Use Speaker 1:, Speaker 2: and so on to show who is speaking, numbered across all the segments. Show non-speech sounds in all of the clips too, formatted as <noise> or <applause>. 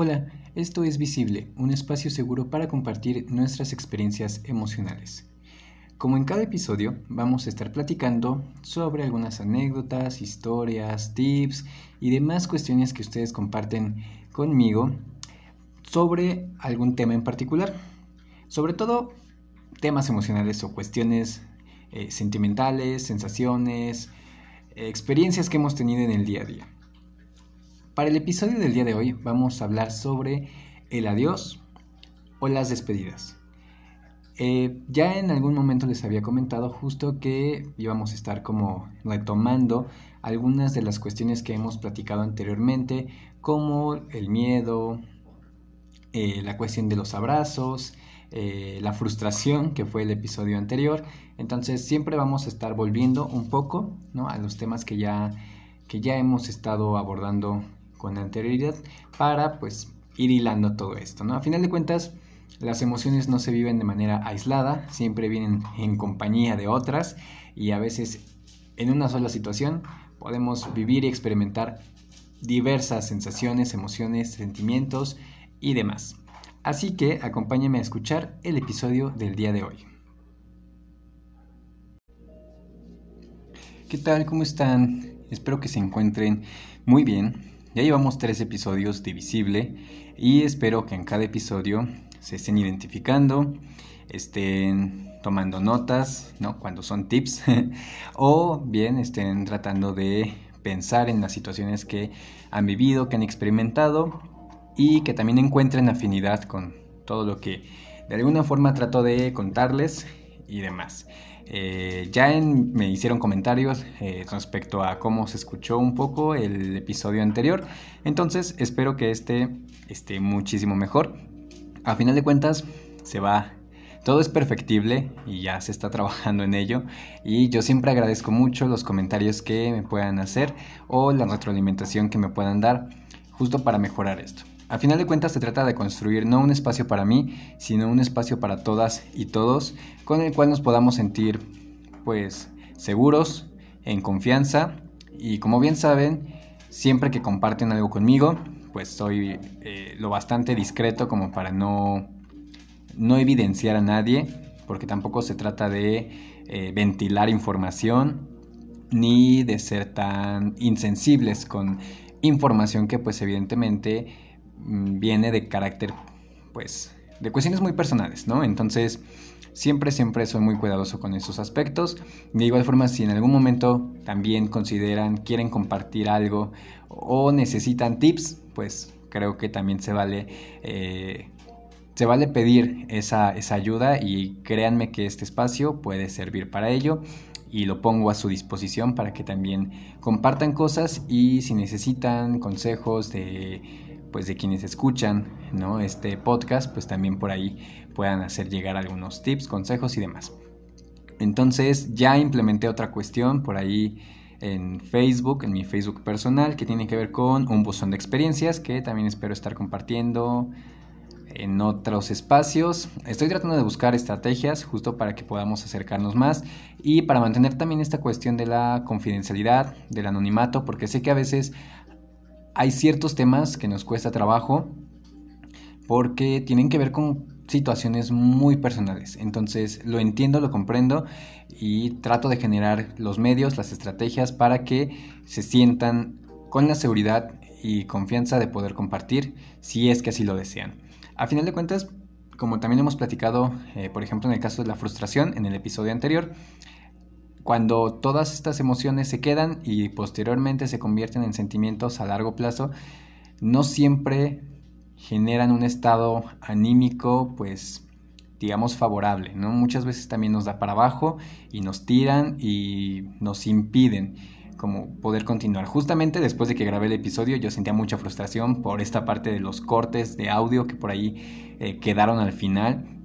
Speaker 1: Hola, esto es Visible, un espacio seguro para compartir nuestras experiencias emocionales. Como en cada episodio, vamos a estar platicando sobre algunas anécdotas, historias, tips y demás cuestiones que ustedes comparten conmigo sobre algún tema en particular. Sobre todo temas emocionales o cuestiones eh, sentimentales, sensaciones, experiencias que hemos tenido en el día a día. Para el episodio del día de hoy vamos a hablar sobre el adiós o las despedidas. Eh, ya en algún momento les había comentado justo que íbamos a estar como retomando algunas de las cuestiones que hemos platicado anteriormente, como el miedo, eh, la cuestión de los abrazos, eh, la frustración, que fue el episodio anterior. Entonces siempre vamos a estar volviendo un poco a los temas que ya, que ya hemos estado abordando con anterioridad para pues ir hilando todo esto, ¿no? A final de cuentas, las emociones no se viven de manera aislada, siempre vienen en compañía de otras y a veces en una sola situación podemos vivir y experimentar diversas sensaciones, emociones, sentimientos y demás. Así que acompáñame a escuchar el episodio del día de hoy. ¿Qué tal? ¿Cómo están? Espero que se encuentren muy bien. Ya llevamos tres episodios de Visible y espero que en cada episodio se estén identificando, estén tomando notas, ¿no? Cuando son tips, <laughs> o bien estén tratando de pensar en las situaciones que han vivido, que han experimentado y que también encuentren afinidad con todo lo que de alguna forma trato de contarles y demás. Eh, ya me hicieron comentarios eh, respecto a cómo se escuchó un poco el episodio anterior, entonces espero que este esté muchísimo mejor. A final de cuentas, se va todo es perfectible y ya se está trabajando en ello y yo siempre agradezco mucho los comentarios que me puedan hacer o la retroalimentación que me puedan dar justo para mejorar esto. A final de cuentas se trata de construir no un espacio para mí, sino un espacio para todas y todos, con el cual nos podamos sentir pues seguros, en confianza. Y como bien saben, siempre que comparten algo conmigo, pues soy eh, lo bastante discreto como para no, no evidenciar a nadie, porque tampoco se trata de eh, ventilar información ni de ser tan insensibles con información que pues evidentemente viene de carácter, pues, de cuestiones muy personales, ¿no? Entonces, siempre, siempre soy muy cuidadoso con esos aspectos. De igual forma, si en algún momento también consideran, quieren compartir algo o necesitan tips, pues creo que también se vale, eh, se vale pedir esa, esa ayuda y créanme que este espacio puede servir para ello y lo pongo a su disposición para que también compartan cosas y si necesitan consejos de pues de quienes escuchan ¿no? este podcast, pues también por ahí puedan hacer llegar algunos tips, consejos y demás. Entonces ya implementé otra cuestión por ahí en Facebook, en mi Facebook personal, que tiene que ver con un buzón de experiencias que también espero estar compartiendo en otros espacios. Estoy tratando de buscar estrategias justo para que podamos acercarnos más y para mantener también esta cuestión de la confidencialidad, del anonimato, porque sé que a veces hay ciertos temas que nos cuesta trabajo porque tienen que ver con situaciones muy personales. Entonces lo entiendo, lo comprendo y trato de generar los medios, las estrategias para que se sientan con la seguridad y confianza de poder compartir si es que así lo desean. A final de cuentas, como también hemos platicado, eh, por ejemplo, en el caso de la frustración en el episodio anterior, cuando todas estas emociones se quedan y posteriormente se convierten en sentimientos a largo plazo, no siempre generan un estado anímico, pues digamos favorable, ¿no? Muchas veces también nos da para abajo y nos tiran y nos impiden como poder continuar. Justamente después de que grabé el episodio yo sentía mucha frustración por esta parte de los cortes de audio que por ahí eh, quedaron al final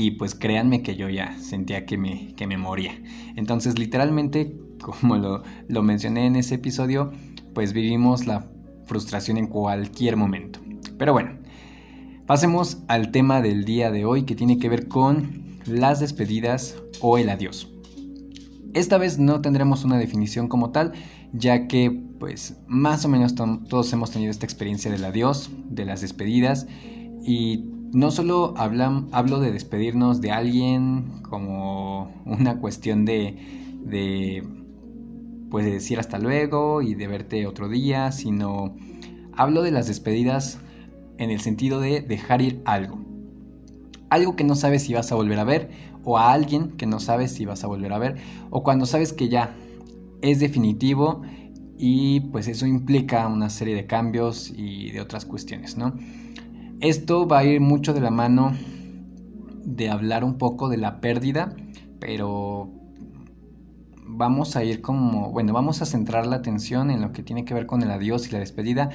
Speaker 1: y pues créanme que yo ya sentía que me, que me moría. Entonces literalmente, <laughs> como lo, lo mencioné en ese episodio, pues vivimos la frustración en cualquier momento. Pero bueno, pasemos al tema del día de hoy que tiene que ver con las despedidas o el adiós. Esta vez no tendremos una definición como tal, ya que pues más o menos todos hemos tenido esta experiencia del adiós, de las despedidas y no solo hablo de despedirnos de alguien como una cuestión de, de pues de decir hasta luego y de verte otro día, sino hablo de las despedidas en el sentido de dejar ir algo. Algo que no sabes si vas a volver a ver o a alguien que no sabes si vas a volver a ver o cuando sabes que ya es definitivo y pues eso implica una serie de cambios y de otras cuestiones, ¿no? Esto va a ir mucho de la mano de hablar un poco de la pérdida, pero vamos a ir como, bueno, vamos a centrar la atención en lo que tiene que ver con el adiós y la despedida,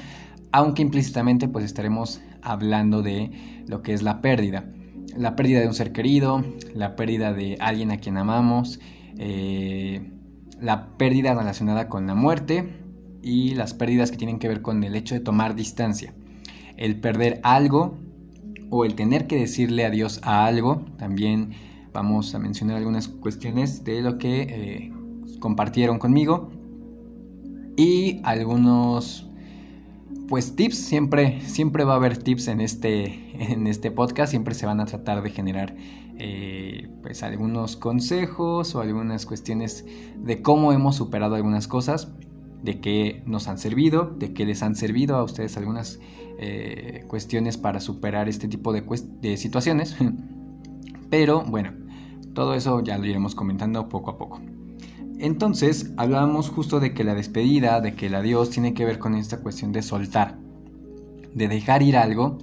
Speaker 1: aunque implícitamente pues estaremos hablando de lo que es la pérdida. La pérdida de un ser querido, la pérdida de alguien a quien amamos, eh, la pérdida relacionada con la muerte y las pérdidas que tienen que ver con el hecho de tomar distancia. El perder algo o el tener que decirle adiós a algo. También vamos a mencionar algunas cuestiones de lo que eh, compartieron conmigo. Y algunos pues tips. Siempre siempre va a haber tips en este en este podcast. Siempre se van a tratar de generar eh, pues algunos consejos o algunas cuestiones de cómo hemos superado algunas cosas de qué nos han servido de qué les han servido a ustedes algunas eh, cuestiones para superar este tipo de, de situaciones <laughs> pero bueno todo eso ya lo iremos comentando poco a poco entonces, hablábamos justo de que la despedida, de que el adiós tiene que ver con esta cuestión de soltar, de dejar ir algo,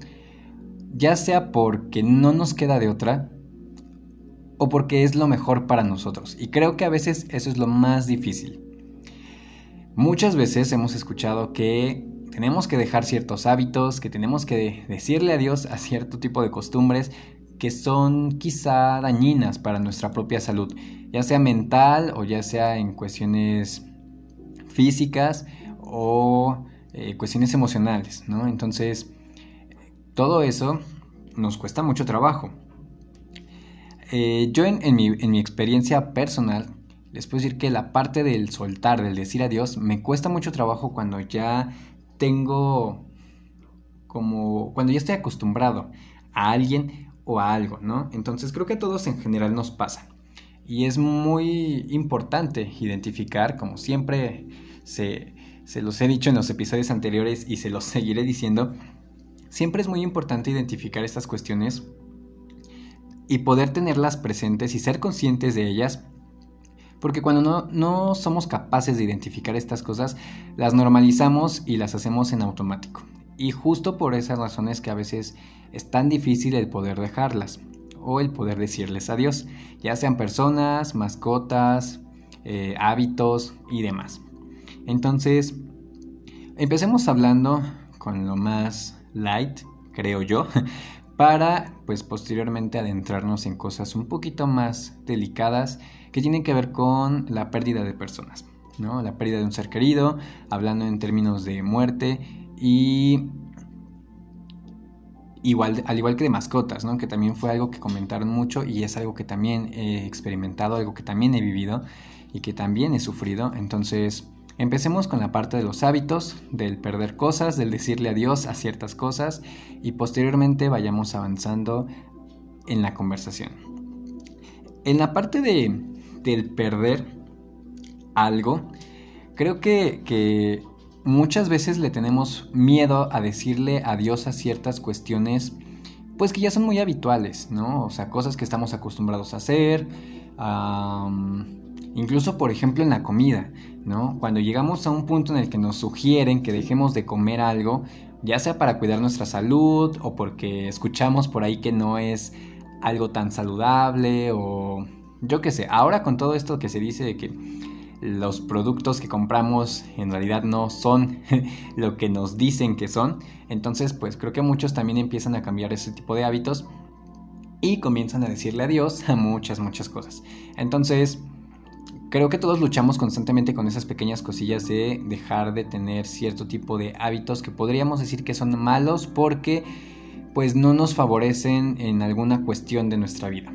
Speaker 1: ya sea porque no nos queda de otra o porque es lo mejor para nosotros. Y creo que a veces eso es lo más difícil. Muchas veces hemos escuchado que tenemos que dejar ciertos hábitos, que tenemos que decirle adiós a cierto tipo de costumbres que son quizá dañinas para nuestra propia salud ya sea mental o ya sea en cuestiones físicas o eh, cuestiones emocionales, ¿no? Entonces, todo eso nos cuesta mucho trabajo. Eh, yo en, mi, en, mi, experiencia personal, les puedo decir que la parte del soltar, del decir adiós, me cuesta mucho trabajo cuando ya tengo como, cuando ya estoy acostumbrado a alguien o a algo, ¿no? Entonces creo que a todos en general nos pasa. Y es muy importante identificar, como siempre se, los he dicho en los episodios anteriores y se los <laughs> seguiré diciendo, siempre es muy importante identificar estas cuestiones y poder tenerlas presentes y ser conscientes de ellas porque cuando no, no, somos capaces de identificar estas cosas, las normalizamos y las hacemos en automático. Y justo por esas razones que a veces es tan difícil el poder dejarlas o el poder decirles adiós, ya sean personas, mascotas, eh, hábitos y demás. Entonces, empecemos hablando con lo más light, creo yo, <laughs> para pues posteriormente adentrarnos en cosas un poquito más delicadas que tienen que ver con la pérdida de personas, ¿no? La pérdida de un ser querido, hablando en términos de muerte y Igual, al igual que de mascotas, ¿no? que también fue algo que comentaron mucho y es algo que también he experimentado, algo que también he vivido y que también he sufrido. Entonces, empecemos con la parte de los hábitos, del perder cosas, del decirle adiós a ciertas cosas y posteriormente vayamos avanzando en la conversación. En la parte de, del perder algo, creo que, muchas veces le tenemos miedo a decirle adiós a ciertas cuestiones, pues que ya son muy habituales, ¿no? O sea, cosas que estamos acostumbrados a hacer, incluso por ejemplo en la comida, ¿no? Cuando llegamos a un punto en el que nos sugieren que dejemos de comer algo, ya sea para cuidar nuestra salud o porque escuchamos por ahí que no es algo tan saludable o yo qué sé, ahora con todo esto que se dice de que los productos que compramos en realidad no son <laughs> lo que nos dicen que son. Entonces, pues creo que muchos también empiezan a cambiar ese tipo de hábitos y comienzan a decirle adiós a muchas, muchas cosas. Entonces, creo que todos luchamos constantemente con esas pequeñas cosillas de dejar de tener cierto tipo de hábitos que podríamos decir que son malos porque pues no nos favorecen en alguna cuestión de nuestra vida.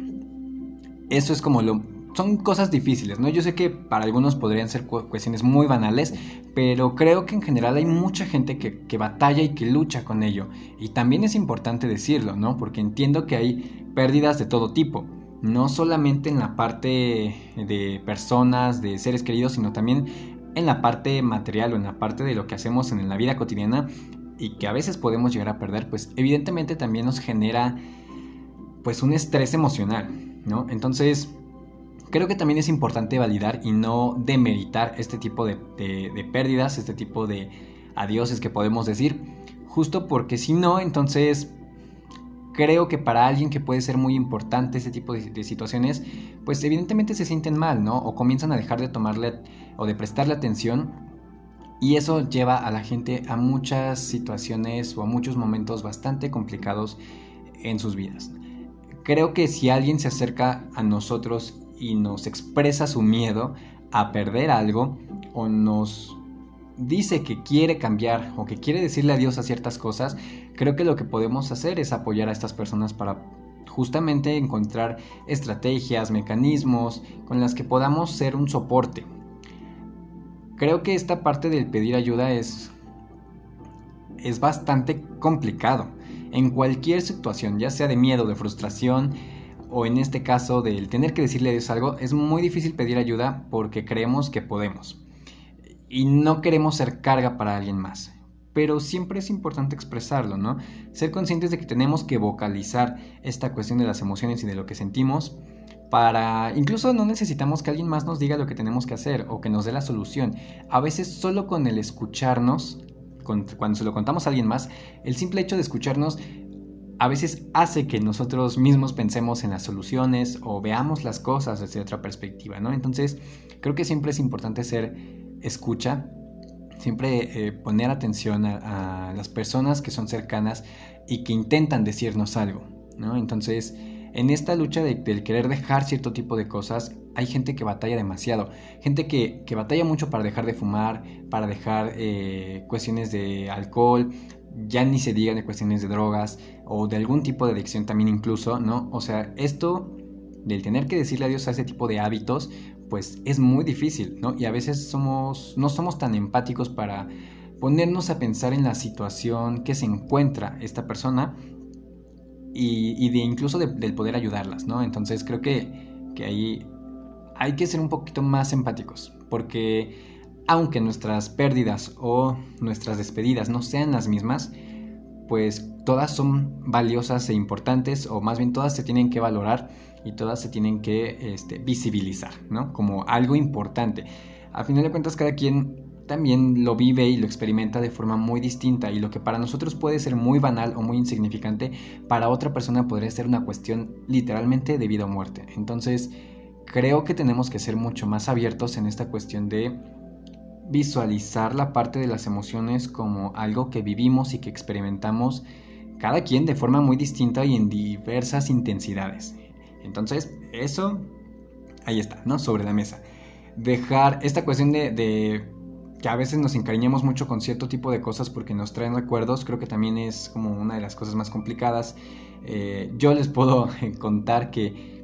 Speaker 1: Eso es como lo son cosas difíciles, ¿no? Yo sé que para algunos podrían ser cuestiones muy banales, pero creo que en general hay mucha gente que, que, batalla y que lucha con ello. Y también es importante decirlo, ¿no? Porque entiendo que hay pérdidas de todo tipo, no solamente en la parte de personas, de seres queridos, sino también en la parte material o en la parte de lo que hacemos en la vida cotidiana y que a veces podemos llegar a perder, pues evidentemente también nos genera pues un estrés emocional, ¿no? Entonces, creo que también es importante validar y no demeritar este tipo de, pérdidas, este tipo de adioses que podemos decir, justo porque si no, entonces creo que para alguien que puede ser muy importante este tipo de, situaciones, pues evidentemente se sienten mal, ¿no? O comienzan a dejar de tomarle o de prestarle atención y eso lleva a la gente a muchas situaciones o a muchos momentos bastante complicados en sus vidas. Creo que si alguien se acerca a nosotros y nos expresa su miedo a perder algo o nos dice que quiere cambiar o que quiere decirle adiós a ciertas cosas, creo que lo que podemos hacer es apoyar a estas personas para justamente encontrar estrategias, mecanismos con las que podamos ser un soporte. Creo que esta parte del pedir ayuda es es bastante complicado en cualquier situación, ya sea de miedo, de frustración, o en este caso del tener que decirles algo, es muy difícil pedir ayuda porque creemos que podemos. Y no queremos ser carga para alguien más. Pero siempre es importante expresarlo, ¿no? Ser conscientes de que tenemos que vocalizar esta cuestión de las emociones y de lo que sentimos para... Incluso no necesitamos que alguien más nos diga lo que tenemos que hacer o que nos dé la solución. A veces solo con el escucharnos, cuando se lo contamos a alguien más, el simple hecho de escucharnos a veces hace que nosotros mismos pensemos en las soluciones o veamos las cosas desde otra perspectiva, ¿no? Entonces, creo que siempre es importante ser escucha, siempre eh, poner atención a, las personas que son cercanas y que intentan decirnos algo, ¿no? Entonces, en esta lucha de, del querer dejar cierto tipo de cosas, hay gente que batalla demasiado, gente que, que batalla mucho para dejar de fumar, para dejar eh, cuestiones de alcohol, ya ni se diga de cuestiones de drogas o de algún tipo de adicción también incluso, ¿no? O sea, esto del tener que decirle adiós a ese tipo de hábitos, pues es muy difícil, ¿no? Y a veces somos, no somos tan empáticos para ponernos a pensar en la situación que se encuentra esta persona y, de incluso del poder ayudarlas, ¿no? Entonces creo que, que ahí hay que ser un poquito más empáticos, porque aunque nuestras pérdidas o nuestras despedidas no sean las mismas, pues todas son valiosas e importantes, o más bien todas se tienen que valorar y todas se tienen que este, visibilizar, ¿no? Como algo importante. A final de cuentas, cada quien también lo vive y lo experimenta de forma muy distinta y lo que para nosotros puede ser muy banal o muy insignificante, para otra persona podría ser una cuestión literalmente de vida o muerte. Entonces, creo que tenemos que ser mucho más abiertos en esta cuestión de visualizar la parte de las emociones como algo que vivimos y que experimentamos cada quien de forma muy distinta y en diversas intensidades. Entonces, eso ahí está, ¿no? Sobre la mesa. Dejar esta cuestión de, que a veces nos encariñemos mucho con cierto tipo de cosas porque nos traen recuerdos, creo que también es como una de las cosas más complicadas. Eh, yo les puedo <laughs> contar que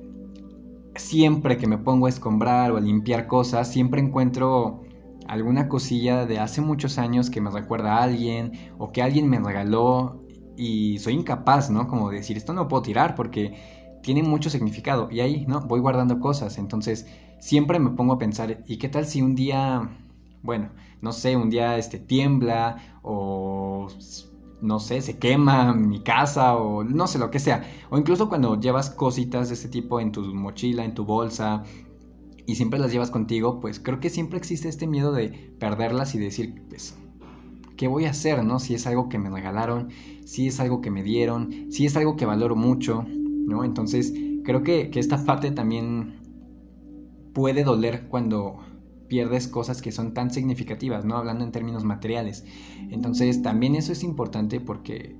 Speaker 1: siempre que me pongo a escombrar o a limpiar cosas, siempre encuentro alguna cosilla de hace muchos años que me recuerda a alguien o que alguien me regaló y soy incapaz, ¿no? Como de decir, esto no puedo tirar porque tiene mucho significado y ahí, ¿no? Voy guardando cosas, entonces siempre me pongo a pensar, ¿y qué tal si un día, bueno, no sé, un día este tiembla o no sé, se quema mi casa o no sé lo que sea, o incluso cuando llevas cositas de este tipo en tu mochila, en tu bolsa, y siempre las llevas contigo, pues creo que siempre existe este miedo de perderlas y decir, pues, ¿qué voy a hacer, no? Si es algo que me regalaron, si es algo que me dieron, si es algo que valoro mucho, ¿no? Entonces, creo que, que esta parte también puede doler cuando pierdes cosas que son tan significativas, ¿no? Hablando en términos materiales. Entonces, también eso es importante porque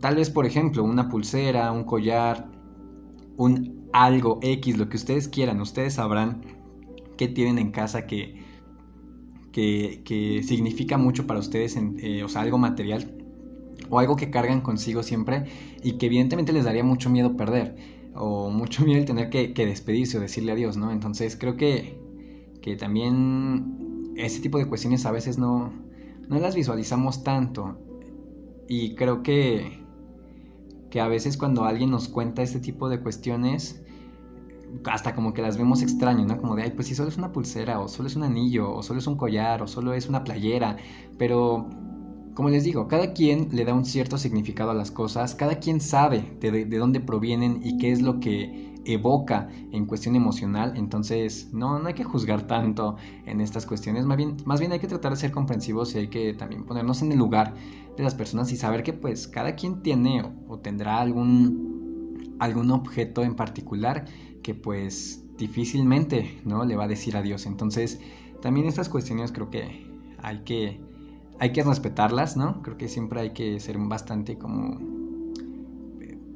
Speaker 1: tal vez, por ejemplo, una pulsera, un collar, un algo X, lo que ustedes quieran, ustedes sabrán qué tienen en casa que, que, significa mucho para ustedes, eh, o sea, algo material o algo que cargan consigo siempre y que evidentemente les daría mucho miedo perder. o <laughs> mucho miedo el tener que, despedirse o decirle adiós, ¿no? Entonces creo que, que también ese tipo de cuestiones a veces no, no las visualizamos tanto. Y creo que, que a veces cuando alguien nos cuenta este tipo de cuestiones, hasta como que las vemos extraño, ¿no? Como de, ay, pues si solo es una pulsera, o solo es un anillo, o solo es un collar, o solo es una playera, pero como les digo, cada quien le da un cierto significado a las cosas, cada quien sabe de, dónde provienen y qué es lo que evoca en cuestión emocional, entonces no, no hay que juzgar tanto en estas cuestiones, más bien, más bien hay que tratar de ser comprensivos y hay que también ponernos en el lugar de las personas y saber que pues cada quien tiene o, tendrá algún, algún objeto en particular que pues difícilmente no le va a decir adiós, entonces también estas cuestiones creo que hay que hay que respetarlas, ¿no? Creo que siempre hay que ser bastante como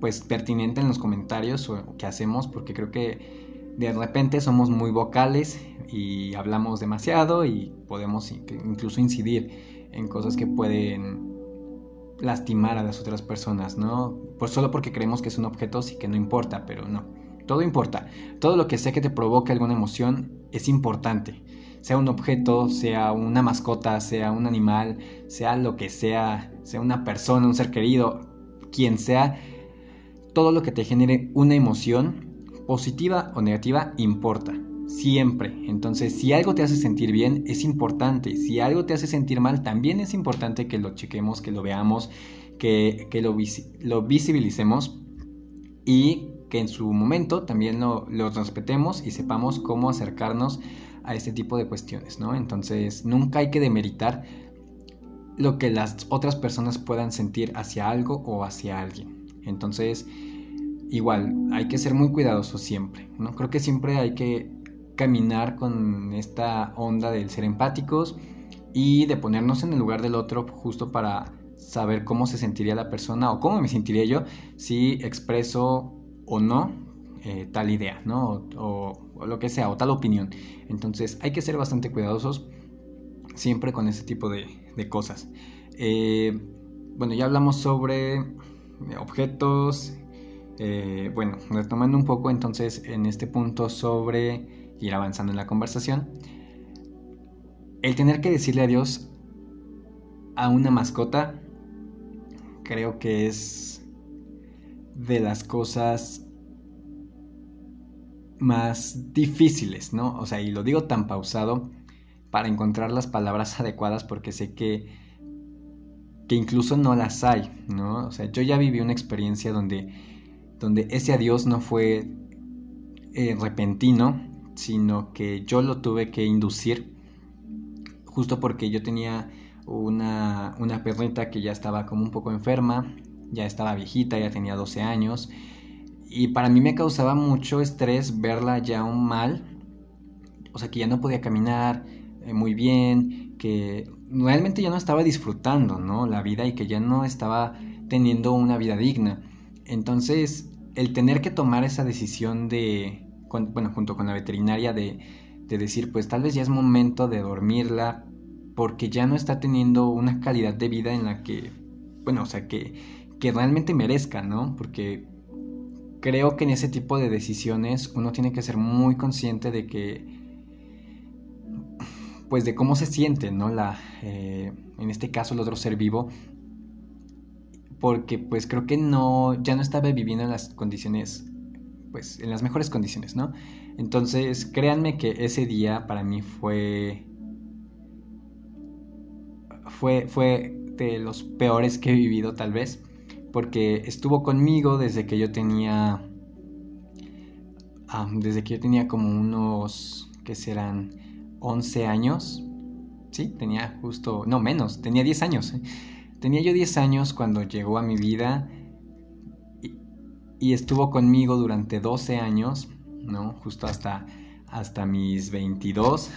Speaker 1: pues pertinente en los comentarios que hacemos porque creo que de repente somos muy vocales y hablamos demasiado y podemos incluso incidir en cosas que pueden lastimar a las otras personas, ¿no? Pues solo porque creemos que es un objeto sí que no importa, pero no. Todo importa. Todo lo que sea que te provoque alguna emoción es importante sea un objeto, sea una mascota, sea un animal, sea lo que sea, sea una persona, un ser querido, quien sea, todo lo que te genere una emoción, positiva o negativa, importa. Siempre. Entonces, si algo te hace sentir bien, es importante. Si algo te hace sentir mal, también es importante que lo chequemos, que lo veamos, que, lo, lo, visibilicemos y que en su momento también lo, lo respetemos y sepamos cómo acercarnos a este tipo de cuestiones, ¿no? Entonces, nunca hay que demeritar lo que las otras personas puedan sentir hacia algo o hacia alguien. Entonces, igual, hay que ser muy cuidadosos siempre, ¿no? Creo que siempre hay que caminar con esta onda del ser empáticos y de ponernos en el lugar del otro justo para saber cómo se sentiría la persona o cómo me sentiría yo si expreso o no eh, tal idea, ¿no? O, lo que sea, o tal opinión. Entonces hay que ser bastante cuidadosos siempre con ese tipo de, cosas. Eh, bueno, ya hablamos sobre objetos. Eh, bueno, retomando un poco entonces en este punto sobre ir avanzando en la conversación. El tener que decirle adiós a una mascota creo que es de las cosas más difíciles, ¿no? O sea, y lo digo tan pausado para encontrar las palabras <laughs> adecuadas porque sé que, que incluso no las hay, ¿no? O sea, yo ya viví una experiencia donde, donde ese adiós no fue eh, repentino, sino que yo lo tuve que inducir justo porque yo tenía una, una perrita que ya estaba como un poco enferma, ya estaba viejita, ya tenía 12 años y para mí me causaba mucho estrés verla ya un mal, o sea, que ya no podía caminar eh, muy bien, que realmente ya no estaba disfrutando, ¿no? La vida y que ya no estaba teniendo una vida digna. Entonces, el tener que tomar esa decisión de, bueno, junto con la veterinaria, de, de decir, pues tal vez ya es momento de dormirla, porque ya no está teniendo una calidad de vida en la que, bueno, o sea, que, que realmente merezca, ¿no? Porque creo que en ese tipo de decisiones uno tiene que ser muy consciente de que pues de cómo se siente no la eh, en este caso el otro ser vivo. Porque pues creo que no ya no estaba viviendo en las condiciones pues en las mejores condiciones no entonces créanme que ese día para mí fue fue fue de los peores que he vivido tal vez. Porque estuvo conmigo desde que yo tenía, desde que yo tenía como unos, que serán 11 años, sí, tenía justo, no menos, tenía 10 años. ¿eh? Tenía yo 10 años cuando llegó a mi vida y, estuvo conmigo durante 12 años, ¿no? Justo hasta, hasta mis 22.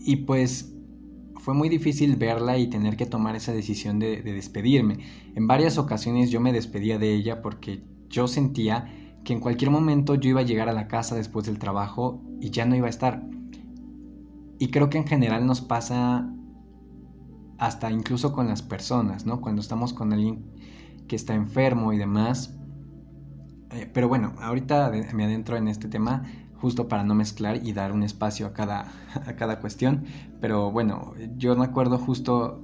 Speaker 1: y pues fue muy difícil verla y tener que tomar esa decisión de, despedirme. En varias ocasiones yo me despedía de ella porque yo sentía que en cualquier momento yo iba a llegar a la casa después del trabajo y ya no iba a estar. Y creo que en general nos pasa hasta incluso con las personas, ¿no? Cuando estamos con alguien que está enfermo y demás. Eh, pero bueno, ahorita me adentro en este tema justo para no mezclar y dar un espacio a cada, <laughs> a cada cuestión. Pero bueno, yo me acuerdo justo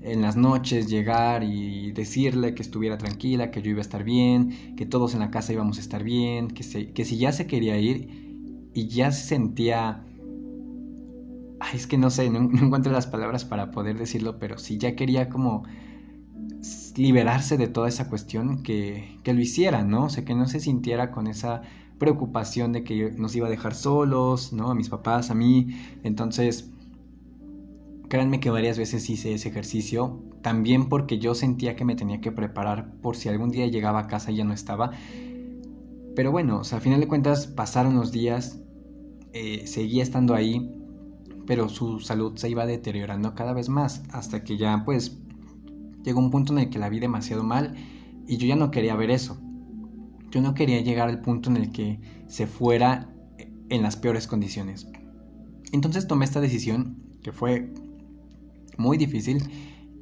Speaker 1: en las noches llegar y decirle que estuviera tranquila, que yo iba a estar bien, que todos en la casa íbamos a estar bien, que, que si ya se quería ir y ya se sentía... Ay, es que no sé, no, <laughs> encuentro las palabras para poder decirlo, pero si ya quería como liberarse de toda esa cuestión, que, que lo hiciera, ¿no? O sea, que no se sintiera con esa preocupación de que nos iba a dejar solos, ¿no? A mis papás, a mí. Entonces, créanme que varias veces hice ese ejercicio, también porque yo sentía que me tenía que preparar por si algún día llegaba a casa y ya no estaba. Pero bueno, o sea, final de cuentas pasaron los días, eh, seguía estando ahí, pero su salud se iba deteriorando cada vez más, hasta que ya pues llegó un punto en el que la vi demasiado mal y yo ya no quería ver eso. Yo no quería llegar al punto en el que se fuera en las peores condiciones. Entonces tomé esta decisión, que fue muy difícil,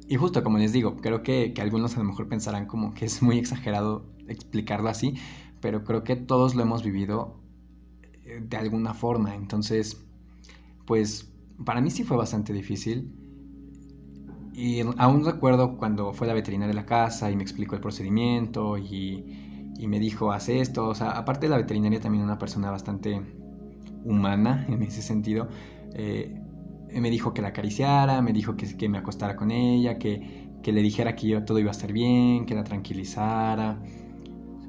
Speaker 1: y justo como les digo, creo que, algunos a lo mejor pensarán como que es muy exagerado explicarlo así, pero creo que todos lo hemos vivido eh, de alguna forma. Entonces, pues para mí sí fue bastante difícil. Y aún recuerdo cuando fue la veterinaria de la casa y me explicó el procedimiento y y me dijo, haz esto. O sea, aparte de la veterinaria, también una persona bastante humana en ese sentido. Eh, me dijo que la acariciara, me dijo que, que me acostara con ella, que, que, le dijera que yo, todo iba a estar bien, que la tranquilizara.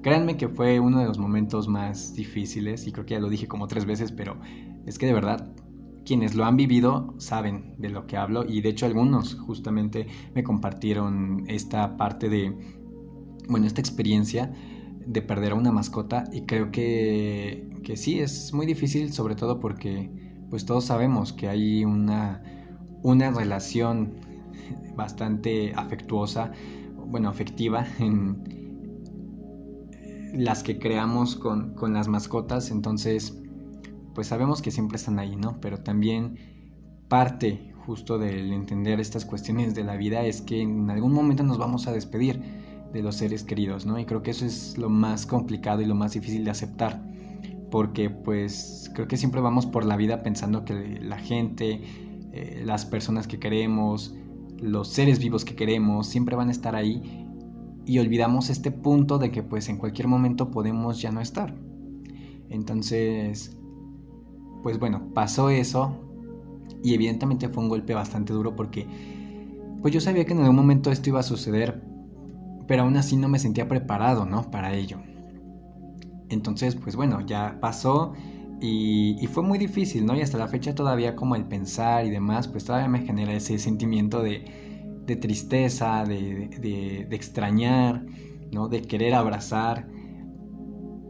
Speaker 1: Créanme que fue uno de los momentos más difíciles y creo que ya lo dije como tres veces, pero es que de verdad quienes lo han vivido saben de lo que hablo y de hecho algunos justamente me compartieron esta parte de, bueno, esta experiencia de perder a una mascota y creo que, que sí, es muy difícil sobre todo porque pues todos sabemos que hay una, una relación bastante afectuosa, bueno, afectiva en las que creamos con, con las mascotas, entonces pues sabemos que siempre están ahí, ¿no? Pero también parte justo del entender estas cuestiones de la vida es que en algún momento nos vamos a despedir de los seres queridos, ¿no? Y creo que eso es lo más complicado y lo más difícil de aceptar, porque pues creo que siempre vamos por la vida pensando que la gente, eh, las personas que queremos, los seres vivos que queremos, siempre van a estar ahí y olvidamos este punto de que pues en cualquier momento podemos ya no estar. Entonces, pues bueno, pasó eso y evidentemente fue un golpe bastante duro porque pues yo sabía que en algún momento esto iba a suceder, pero aún así no me sentía preparado, ¿no? Para ello. Entonces, pues bueno, ya pasó y, fue muy difícil, ¿no? Y hasta la fecha todavía como el pensar y demás, pues todavía me genera ese sentimiento de, tristeza, de, extrañar, ¿no? De querer abrazar.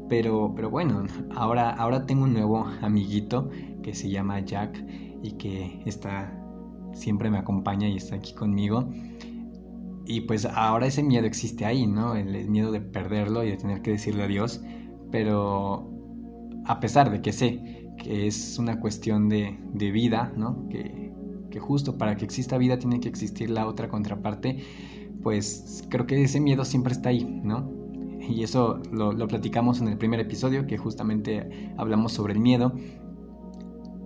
Speaker 1: Pero, pero bueno, ahora, ahora tengo un nuevo amiguito que se llama Jack y que está, siempre me acompaña y está aquí conmigo. Y pues ahora ese miedo existe ahí, ¿no? El, miedo de perderlo y de tener que decirle adiós. Pero a pesar de que sé que es una cuestión de, vida, ¿no? Que, justo para que exista vida tiene que existir la otra contraparte, pues creo que ese miedo siempre está ahí, ¿no? Y eso lo, platicamos en el primer episodio, que justamente hablamos sobre el miedo.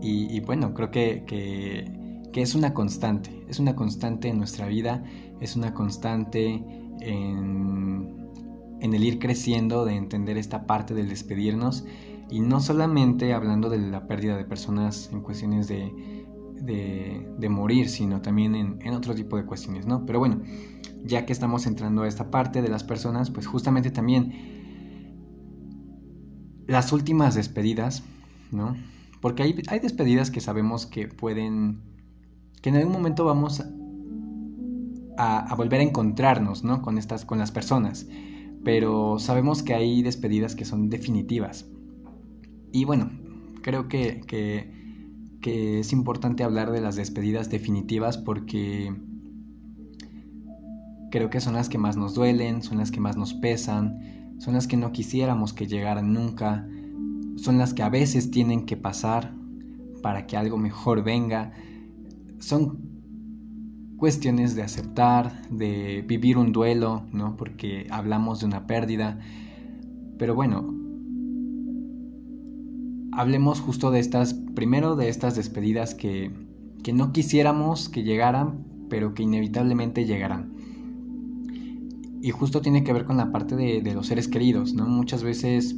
Speaker 1: Y, bueno, creo que, que es una constante, es una constante en nuestra vida es una constante en, el ir creciendo, de entender esta parte del despedirnos y no solamente hablando de la pérdida de personas en cuestiones de, de, morir, sino también en, otro tipo de cuestiones, ¿no? Pero bueno, ya que estamos entrando a esta parte de las personas, pues justamente también las últimas despedidas, ¿no? Porque hay, hay despedidas que sabemos que pueden, que en algún momento vamos a, volver a encontrarnos ¿no? con, estas, con las personas. Pero sabemos que hay despedidas que son definitivas. Y bueno, creo que, que, es importante hablar de las despedidas definitivas porque creo que son las que más nos duelen, son las que más nos pesan, son las que no quisiéramos que llegaran nunca, son las que a veces tienen que pasar para que algo mejor venga. Son cuestiones de aceptar, de vivir un duelo, ¿no? Porque hablamos de una pérdida. Pero bueno, hablemos justo de estas, primero de estas despedidas que, que no quisiéramos que llegaran, pero que inevitablemente llegarán. Y justo tiene que ver con la parte de, los seres queridos, ¿no? Muchas veces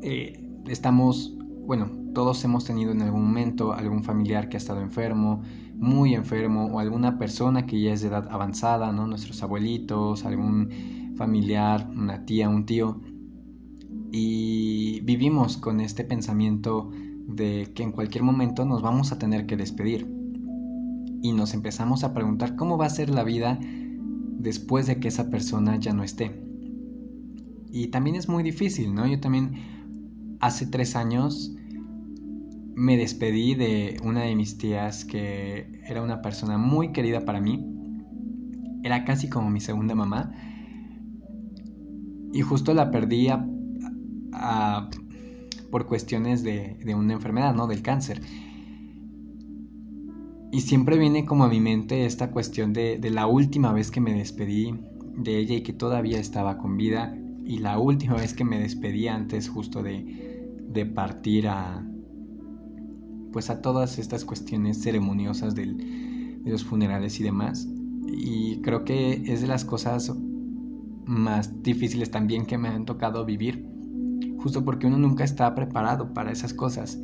Speaker 1: eh, estamos, bueno, todos hemos tenido en algún momento algún familiar que ha estado enfermo, muy enfermo, o alguna persona que ya es de edad avanzada, ¿no? Nuestros abuelitos, algún familiar, una tía, un tío. Y vivimos con este pensamiento de que en cualquier momento nos vamos a tener que despedir. Y nos empezamos a preguntar cómo va a ser la vida después de que esa persona ya no esté. Y también es muy difícil, ¿no? Yo también hace tres años me despedí de una de mis tías que era una persona muy querida para mí. Era casi como mi segunda mamá. Y justo la perdí por cuestiones de, una enfermedad, ¿no? Del cáncer. Y siempre viene como a mi mente esta cuestión de, la última vez que me despedí de ella y que todavía estaba con vida. Y la última vez que me despedí antes justo de, de partir a, pues a todas estas cuestiones ceremoniosas de los funerales y demás. Y creo que es de las cosas más difíciles también que me han tocado vivir, justo porque uno nunca está preparado para esas cosas.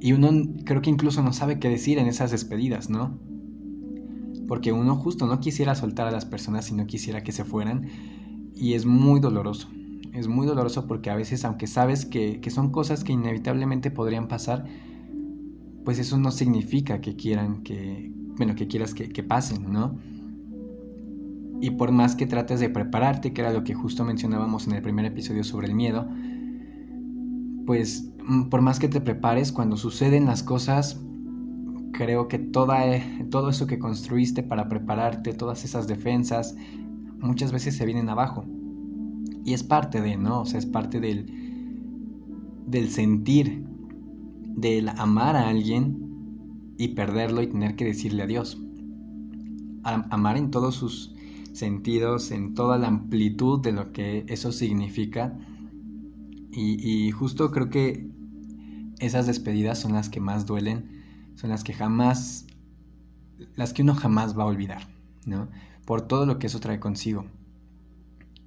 Speaker 1: Y uno creo que incluso no sabe qué decir en esas despedidas, ¿no? Porque uno justo no quisiera soltar a las personas y no quisiera que se fueran. Y es muy doloroso. Es muy doloroso porque a veces, aunque sabes que, son cosas que inevitablemente podrían pasar, pues eso no significa que quieran que, bueno, que quieras que, que pasen, ¿no? Y por más que trates de prepararte, que era lo que justo mencionábamos en el primer episodio sobre el miedo, pues Mm, por más que te prepares, cuando suceden las cosas, creo que toda, todo eso que construiste para prepararte, todas esas defensas, muchas veces se vienen abajo. Y es parte de, ¿no? O sea, es parte del, del sentir, del amar a alguien y perderlo y tener que decirle adiós. Amar en todos sus sentidos, en toda la amplitud de lo que eso significa y, justo creo que esas despedidas son las que más duelen, son las que jamás, las que uno jamás va a olvidar, ¿no? Por todo lo que eso trae consigo.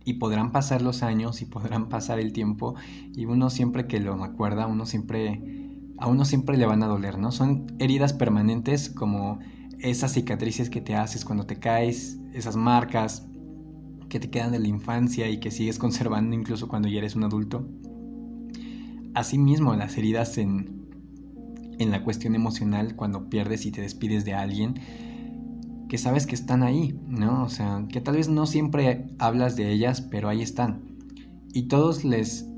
Speaker 1: Y podrán pasar los años y podrán pasar el tiempo y uno siempre que lo acuerda, uno siempre, a uno siempre le van a doler, ¿no? Son heridas permanentes como esas cicatrices que te haces cuando te caes, esas marcas que te quedan de la infancia y que sigues conservando incluso cuando ya eres un adulto. Asimismo, las heridas en, en la cuestión emocional cuando pierdes y te despides de alguien que sabes que están ahí, ¿no? O sea, que tal vez no siempre hablas de ellas, pero ahí están. Y todos les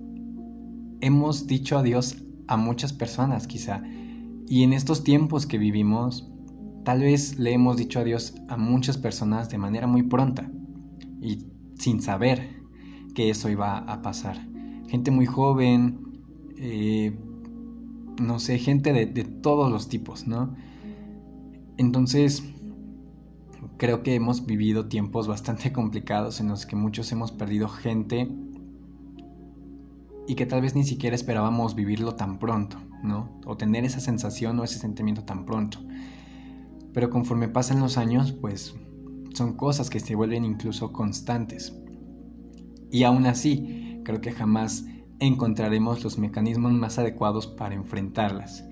Speaker 1: hemos dicho adiós a muchas personas, quizá. Y en estos tiempos que vivimos, tal vez le hemos dicho adiós a muchas personas de manera muy pronta y sin saber que eso iba a pasar. Gente muy joven, eh, no sé, gente de, todos los tipos, ¿no? Entonces, creo que hemos vivido tiempos bastante <laughs> complicados en los que muchos hemos perdido gente y que tal vez ni siquiera esperábamos vivirlo tan pronto, ¿no? O tener esa sensación o ese sentimiento tan pronto. Pero conforme pasan los años, pues son cosas que se vuelven incluso constantes. Y aún así, creo que jamás encontraremos los mecanismos más adecuados para enfrentarlas.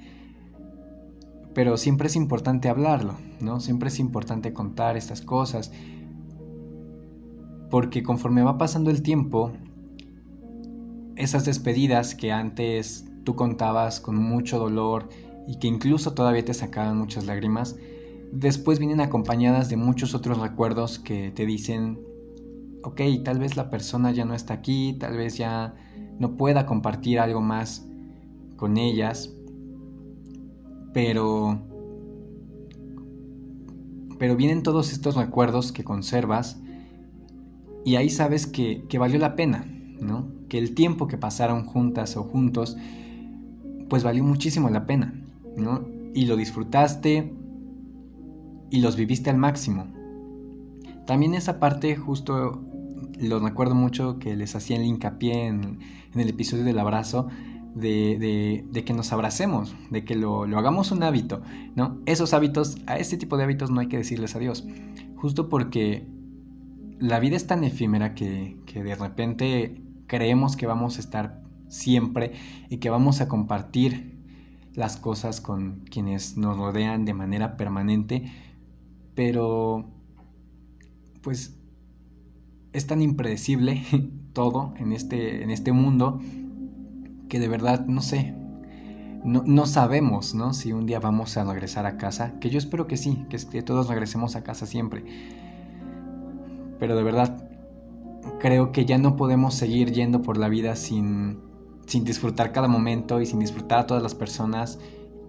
Speaker 1: Pero siempre es importante hablarlo, ¿no? Siempre es importante contar estas cosas, porque conforme va pasando el tiempo, esas despedidas que antes tú contabas con mucho dolor y que incluso todavía te sacaban muchas lágrimas, después vienen acompañadas de muchos otros recuerdos que te dicen, ok, tal vez la persona ya no está aquí, tal vez ya no pueda compartir algo más con ellas, pero pero vienen todos estos recuerdos que conservas y ahí sabes que, que, valió la pena, ¿no? Que el tiempo que pasaron juntas o juntos, pues valió muchísimo la pena, ¿no? Y lo disfrutaste y los viviste al máximo. También esa parte justo lo recuerdo mucho que les hacía el hincapié en, el episodio del abrazo, de, que nos abracemos, de que lo, hagamos un hábito, ¿no? Esos hábitos, a este tipo de hábitos no hay que decirles adiós, justo porque la vida es tan efímera que, que de repente creemos que vamos a estar siempre y que vamos a compartir las cosas con quienes nos rodean de manera permanente, pero pues es tan impredecible <laughs> todo en este, en este mundo que de verdad no sé. No, sabemos, ¿no? Si un día vamos a regresar a casa, que yo espero que sí, que, que todos regresemos a casa siempre. Pero de verdad, creo que ya no podemos seguir yendo por la vida sin, sin disfrutar cada momento y sin disfrutar a todas las personas.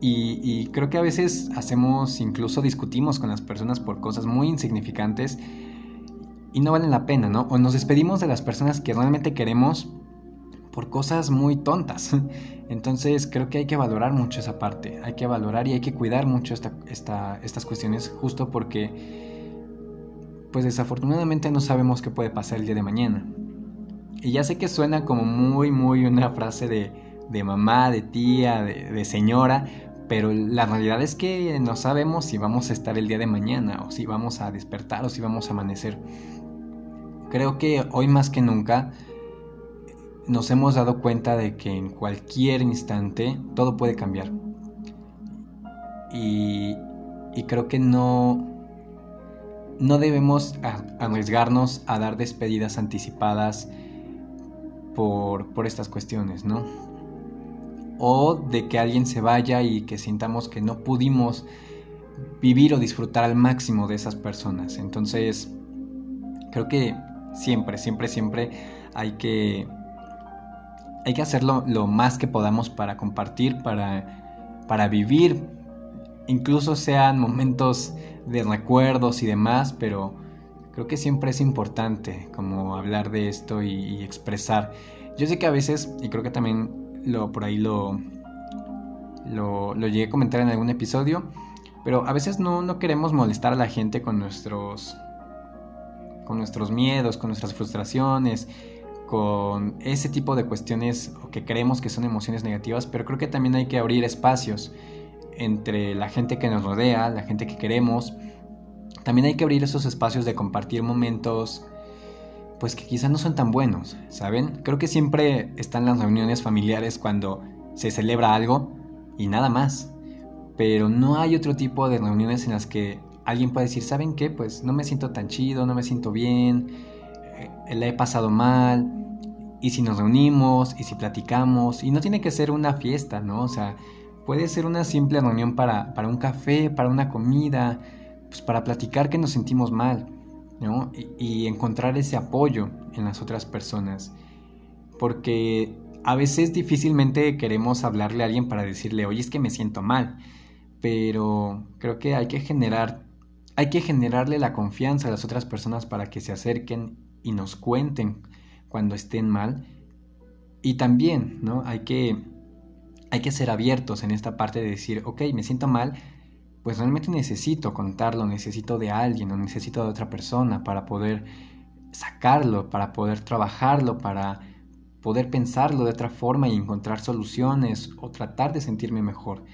Speaker 1: Y, y, creo que a veces hacemos, incluso discutimos con las personas por cosas muy insignificantes y no valen la pena, ¿no? O nos despedimos de las personas que realmente queremos por cosas muy tontas. <laughs> Entonces creo que hay que valorar mucho esa parte, hay que valorar y hay que cuidar mucho esta, estas cuestiones justo porque pues desafortunadamente no sabemos qué puede pasar el día de mañana. Y ya sé que suena como muy, muy una frase de, de mamá, de tía, de, de señora, pero la realidad es que no sabemos si vamos a estar el día de mañana o si vamos a despertar o si vamos a amanecer. Creo que hoy más que nunca nos hemos dado cuenta de que en cualquier instante todo puede cambiar. Y, creo que no, no debemos arriesgarnos a dar despedidas anticipadas por, por estas cuestiones, ¿no? O de que alguien se vaya y que sintamos que no pudimos vivir o disfrutar al máximo de esas personas. Entonces, creo que siempre, siempre, siempre hay que, hay que hacerlo lo más que podamos para compartir, para, para vivir, incluso sean momentos de recuerdos y demás, pero creo que siempre es importante como hablar de esto y, expresar. Yo sé que a veces, y creo que también lo por ahí lo, lo, lo, llegué a comentar en algún episodio, pero a veces no, no queremos molestar a la gente con nuestros con nuestros miedos, con nuestras frustraciones, con ese tipo de cuestiones que creemos que son emociones negativas, pero creo que también hay que abrir espacios entre la gente que nos rodea, la gente que queremos. También hay que abrir esos espacios de compartir momentos pues que quizás no son tan buenos, ¿saben? Creo que siempre están las reuniones familiares cuando se celebra algo y nada más. Pero no hay otro tipo de reuniones en las que alguien puede decir, ¿saben qué? Pues no me siento tan chido, no me siento bien, la he pasado mal, y si nos reunimos, y si platicamos, y no tiene que ser una fiesta, ¿no? O sea, puede ser una simple reunión para, para un café, para una comida, pues para platicar que nos sentimos mal, ¿no? Y, y encontrar ese apoyo en las otras personas. Porque a veces difícilmente queremos hablarle a alguien para decirle, oye, es que me siento mal. Pero creo que hay que generar hay que generarle la confianza a las otras personas para que se acerquen y nos cuenten cuando estén mal. Y también, ¿no? Hay que, hay que ser abiertos en esta parte de decir, ok, me siento mal, pues realmente necesito contarlo, necesito de alguien o necesito de otra persona para poder sacarlo, para poder trabajarlo, para poder pensarlo de otra forma y encontrar soluciones o tratar de sentirme mejor.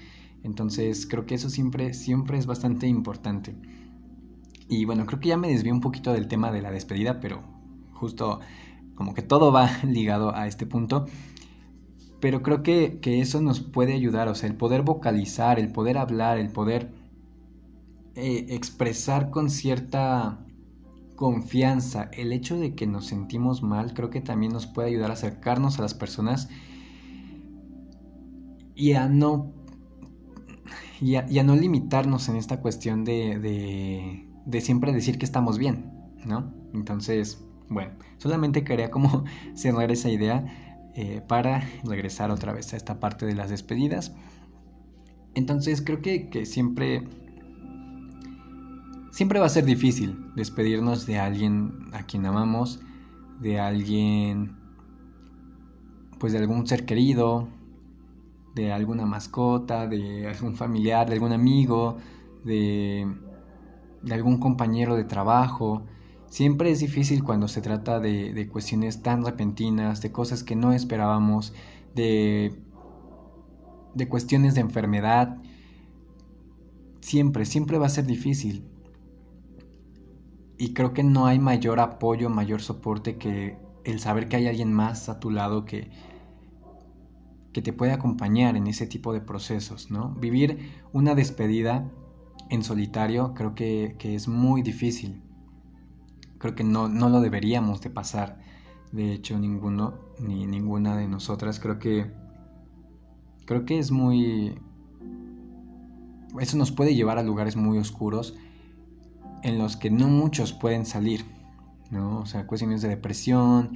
Speaker 1: Entonces creo que eso siempre, siempre es bastante importante. Y bueno, creo que ya me desvié un poquito del tema de la despedida, pero justo como que todo va <laughs> ligado a este punto. Pero creo que, eso nos puede ayudar, o sea, el poder vocalizar, el poder hablar, el poder eh, expresar con cierta confianza el hecho de que nos sentimos mal, creo que también nos puede ayudar a acercarnos a las personas y a no, y a, no limitarnos en esta cuestión de de siempre decir que estamos bien, ¿no? Entonces, bueno, solamente quería como <laughs> cerrar esa idea eh, para regresar otra vez a esta parte de las despedidas. Entonces creo que, que siempre, siempre va a ser difícil despedirnos de alguien a quien amamos, de alguien, pues de algún ser querido, de alguna mascota, de algún familiar, de algún amigo, de de algún compañero de trabajo. Siempre es difícil cuando se trata de, de cuestiones tan repentinas, de cosas que no esperábamos, de, de cuestiones de enfermedad. Siempre, siempre va a ser difícil. Y creo que no hay mayor apoyo, mayor soporte que el saber que hay alguien más a tu lado que, que te puede acompañar en ese tipo de procesos, ¿no? Vivir una despedida en solitario creo que, es muy difícil. Creo que no, no, lo deberíamos de pasar. De hecho, ninguno, ni ninguna de nosotras. Creo que. Creo que es muy. Eso nos puede llevar a lugares muy oscuros en los que no muchos pueden salir, ¿no? O sea, cuestiones de depresión,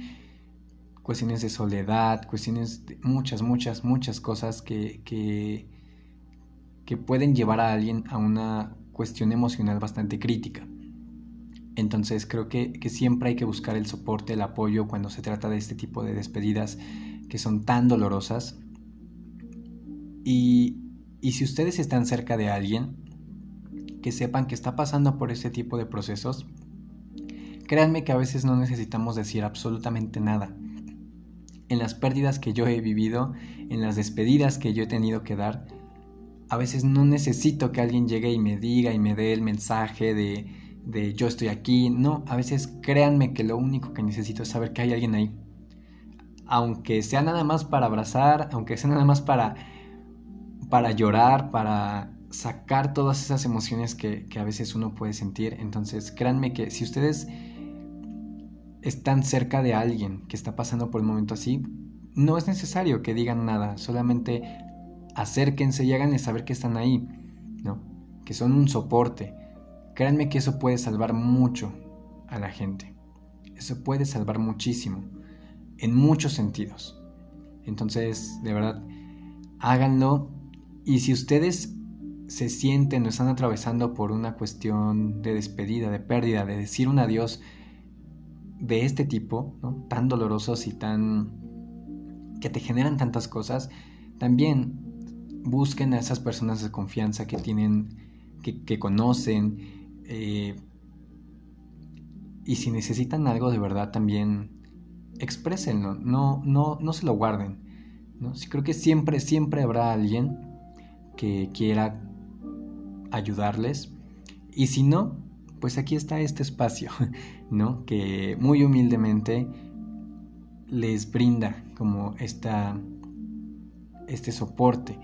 Speaker 1: cuestiones de soledad, cuestiones de muchas, muchas, muchas cosas que, que, que pueden llevar a alguien a una cuestión emocional bastante crítica. Entonces creo que, siempre hay que buscar el soporte, el apoyo cuando se trata de este tipo de despedidas que son tan dolorosas. Y, y si ustedes están cerca de alguien, que sepan que está pasando por ese tipo de procesos, créanme que a veces no necesitamos decir absolutamente nada. En las pérdidas que yo he vivido, en las despedidas que yo he tenido que dar, a veces no necesito que alguien llegue y me diga y me dé el mensaje de, de yo estoy aquí. No, a veces créanme que lo único que necesito es saber que hay alguien ahí. Aunque sea nada más para abrazar, aunque sea nada más para, para llorar, para sacar todas esas emociones que, a veces uno puede sentir. Entonces, créanme que si ustedes están cerca de alguien que está pasando por un momento así, no es necesario que digan nada, solamente acérquense y háganle saber que están ahí, ¿no? Que son un soporte. Créanme que eso puede salvar mucho a la gente. Eso puede salvar muchísimo, en muchos sentidos. Entonces, de verdad, háganlo. Y si ustedes se sienten o están atravesando por una cuestión de despedida, de pérdida, de decir un adiós de este tipo, tan dolorosos y tan que te generan tantas cosas, también busquen a esas personas de confianza que tienen, que, conocen, eh, y si necesitan algo de verdad también exprésenlo, no, no, no se lo guarden. ¿no? creo que siempre, siempre habrá alguien que quiera ayudarles. Y si no, pues aquí está este espacio, <laughs> ¿no? Que muy humildemente les brinda como esta, este soporte.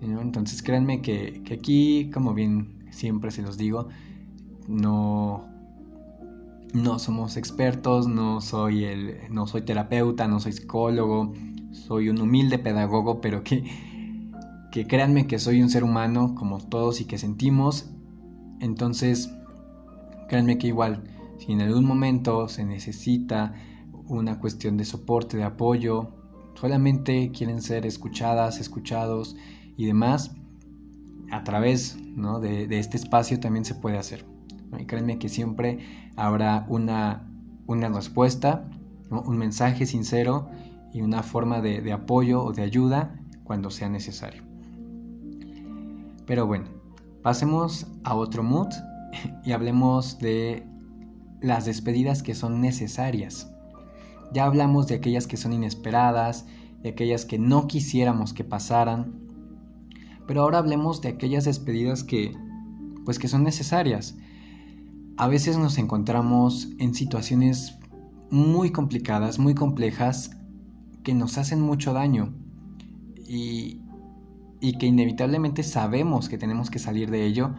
Speaker 1: Entonces créanme que, que, aquí, como bien siempre se los digo, no, no somos expertos, no soy, el, no soy terapeuta, no soy psicólogo, soy un humilde pedagogo, pero que que créanme que soy un ser humano como todos y que sentimos. Entonces, créanme que igual, si en algún momento se necesita una cuestión de soporte, de apoyo, solamente quieren ser escuchadas, escuchados y demás, a través de, este espacio también se puede hacer. Y créanme que siempre habrá una, una respuesta, un mensaje sincero y una forma de apoyo o de ayuda cuando sea necesario. Pero bueno, pasemos a otro mood y hablemos de las despedidas que son necesarias. Ya hablamos de aquellas que son inesperadas, de aquellas que no quisiéramos que pasaran, pero ahora hablemos de aquellas despedidas que pues que son necesarias. A veces nos encontramos en situaciones muy complicadas, muy complejas que nos hacen mucho daño y que inevitablemente sabemos que tenemos que salir de ello,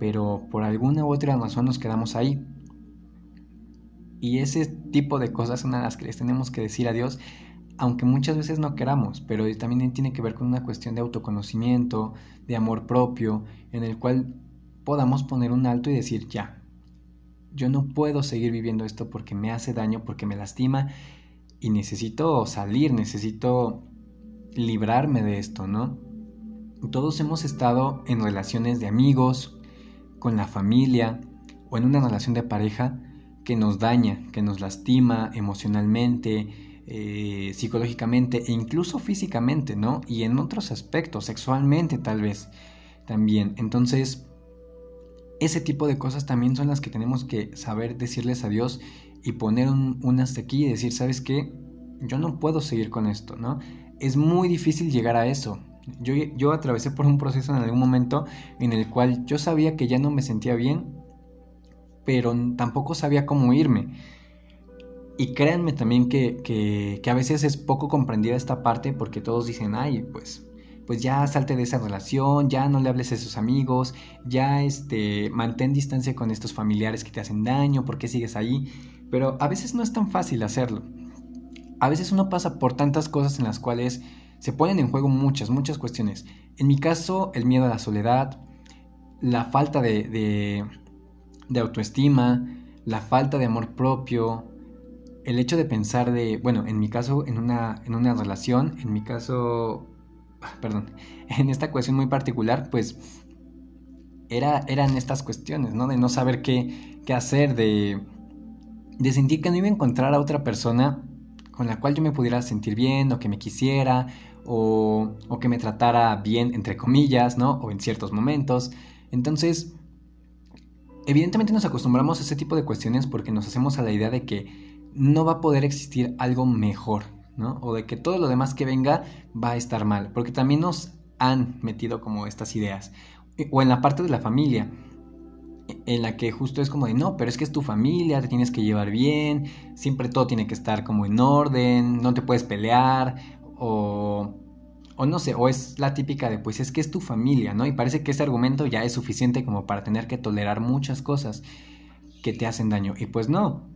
Speaker 1: pero por alguna u otra razón nos quedamos ahí. Y ese tipo de cosas son las que les tenemos que decir a Dios, aunque muchas veces no queramos, pero también tiene que ver con una cuestión de autoconocimiento, de amor propio, en el cual podamos poner un alto y decir, ya, yo no puedo seguir viviendo esto porque me hace daño, porque me lastima y necesito salir, necesito librarme de esto, ¿no? Todos hemos estado en relaciones de amigos, con la familia o en una relación de pareja que nos daña, que nos lastima emocionalmente, eh, psicológicamente e incluso físicamente, ¿no? Y en otros aspectos, sexualmente tal vez también. Entonces, ese tipo de cosas también son las que tenemos que saber decirles a Dios y poner un, hasta aquí y decir, ¿sabes qué? Yo no puedo seguir con esto, ¿no? Es muy difícil llegar a eso. Yo, yo atravesé por un proceso en algún momento en el cual yo sabía que ya no me sentía bien, pero tampoco sabía cómo irme. Y créanme también que, que, que, a veces es poco comprendida esta parte porque todos dicen, ay, pues pues ya salte de esa relación, ya no le hables a esos amigos, ya este, mantén distancia con estos familiares que te hacen daño, ¿por qué sigues ahí? Pero a veces no es tan fácil hacerlo. A veces uno pasa por tantas cosas en las cuales se ponen en juego muchas, muchas cuestiones. En mi caso, el miedo a la soledad, la falta de, de, de autoestima, la falta de amor propio, el hecho de pensar de, bueno, en mi caso, en una, en una relación, en mi caso, <laughs> perdón, en esta cuestión muy particular, pues era, eran estas cuestiones, ¿no? De no saber qué, qué hacer, de, de sentir que no iba a encontrar a otra persona con la cual yo me pudiera sentir bien o que me quisiera o, o que me tratara bien, entre comillas, ¿no? O en ciertos momentos. Entonces, evidentemente nos acostumbramos a ese tipo de cuestiones porque nos hacemos a la idea de que no va a poder existir algo mejor, o de que todo lo demás que venga va a estar mal, porque también nos han metido como estas ideas. O en la parte de la familia, en la que justo es como de, no, pero es que es tu familia, te tienes que llevar bien, siempre todo tiene que estar como en orden, no te puedes pelear, o, o no sé, o es la típica de, pues es que es tu familia, ¿no? Y parece que ese argumento ya es suficiente como para tener que tolerar muchas cosas que te hacen daño. Y pues no.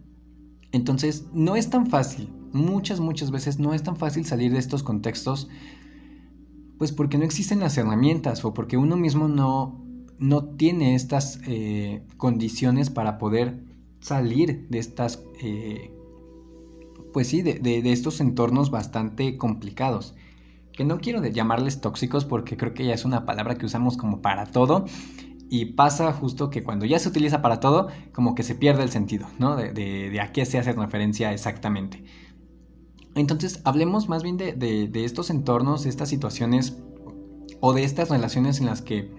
Speaker 1: Entonces, no es tan fácil muchas, muchas veces no es tan fácil salir de estos contextos, pues porque no existen las herramientas o porque uno mismo no, no tiene estas eh, condiciones para poder salir de estas, eh, pues sí, de, de, estos entornos bastante complicados. Que no quiero llamarles tóxicos porque creo que ya es una palabra que usamos como para todo y pasa justo que cuando ya se utiliza para todo, como que se pierde el sentido, ¿no? De, de a qué se hace referencia exactamente. Entonces, hablemos más bien de, estos entornos, de estas situaciones o de estas relaciones en las que,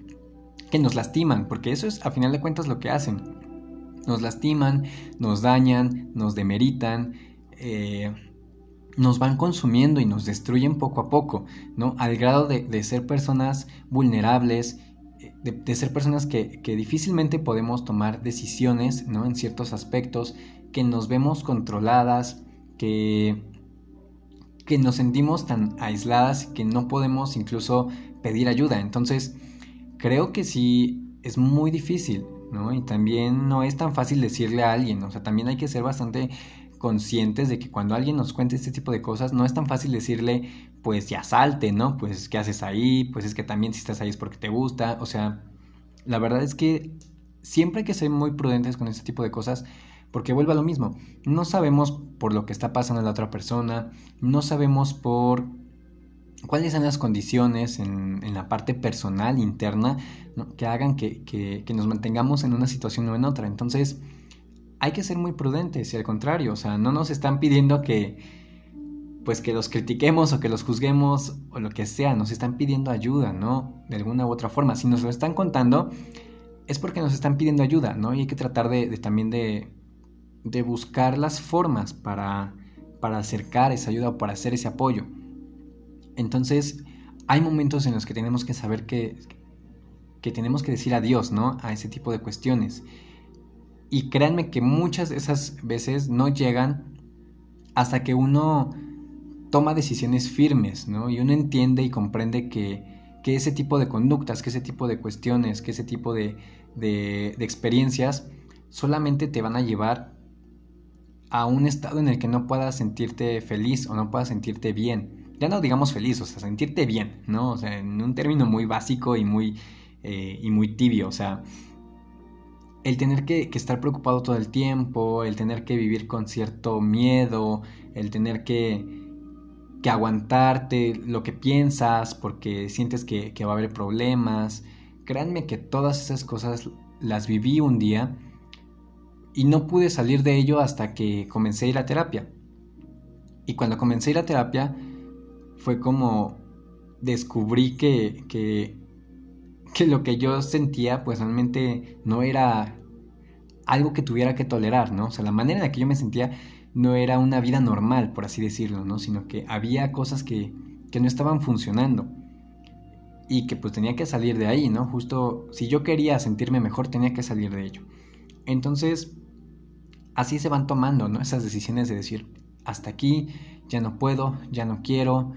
Speaker 1: que nos lastiman, porque eso es a final de cuentas lo que hacen. Nos lastiman, nos dañan, nos demeritan, eh, nos van consumiendo y nos destruyen poco a poco, ¿no? Al grado de, ser personas vulnerables, de, ser personas que, que, difícilmente podemos tomar decisiones, ¿no? En ciertos aspectos, que nos vemos controladas, que que nos sentimos tan aisladas que no podemos incluso pedir ayuda. Entonces, creo que sí es muy difícil, ¿no? Y también no es tan fácil decirle a alguien, o sea, también hay que ser bastante conscientes de que cuando alguien nos cuente este tipo de cosas, no es tan fácil decirle, pues ya salte, ¿no? Pues qué haces ahí, pues es que también si estás ahí es porque te gusta, o sea, la verdad es que siempre hay que ser muy prudentes con este tipo de cosas porque vuelve a lo mismo. No sabemos por lo que está pasando en la otra persona, no sabemos por cuáles son las condiciones en, la parte personal, interna, que hagan que, que, nos mantengamos en una situación o en otra. Entonces, hay que ser muy prudentes y al contrario, o sea, no nos están pidiendo que pues que los critiquemos o que los juzguemos o lo que sea, nos están pidiendo ayuda, ¿no? De alguna u otra forma. Si nos lo están contando, es porque nos están pidiendo ayuda, ¿no? Y hay que tratar de también de, de buscar las formas para, para acercar esa ayuda para hacer ese apoyo. Entonces, hay momentos en los que tenemos que saber que, que tenemos que decir adiós, ¿no? A ese tipo de cuestiones. Y créanme que muchas de esas veces no llegan hasta que uno toma decisiones firmes, ¿no? Y uno entiende y comprende que, que ese tipo de conductas, que ese tipo de cuestiones, que ese tipo de, de experiencias solamente te van a llevar a un estado en el que no puedas sentirte feliz o no puedas sentirte bien. Ya no digamos feliz, o sea, sentirte bien, ¿no? O sea, en un término muy básico y muy, eh, y muy tibio, o sea, el tener que, estar preocupado todo el tiempo, el tener que vivir con cierto miedo, el tener que, que aguantarte lo que piensas porque sientes que, que va a haber problemas. Créanme que todas esas cosas las viví un día y no pude salir de ello hasta que comencé a ir a terapia. Y cuando comencé a ir a terapia fue como descubrí que, que, que lo que yo sentía pues realmente no era algo que tuviera que tolerar, ¿no? O sea, la manera en la que yo me sentía no era una vida normal, por así decirlo, ¿no? Sino que había cosas que, que no estaban funcionando y que pues tenía que salir de ahí, ¿no? Justo si yo quería sentirme mejor tenía que salir de ello. Entonces, así se van tomando, ¿no? Esas decisiones de decir, hasta aquí, ya no puedo, ya no quiero,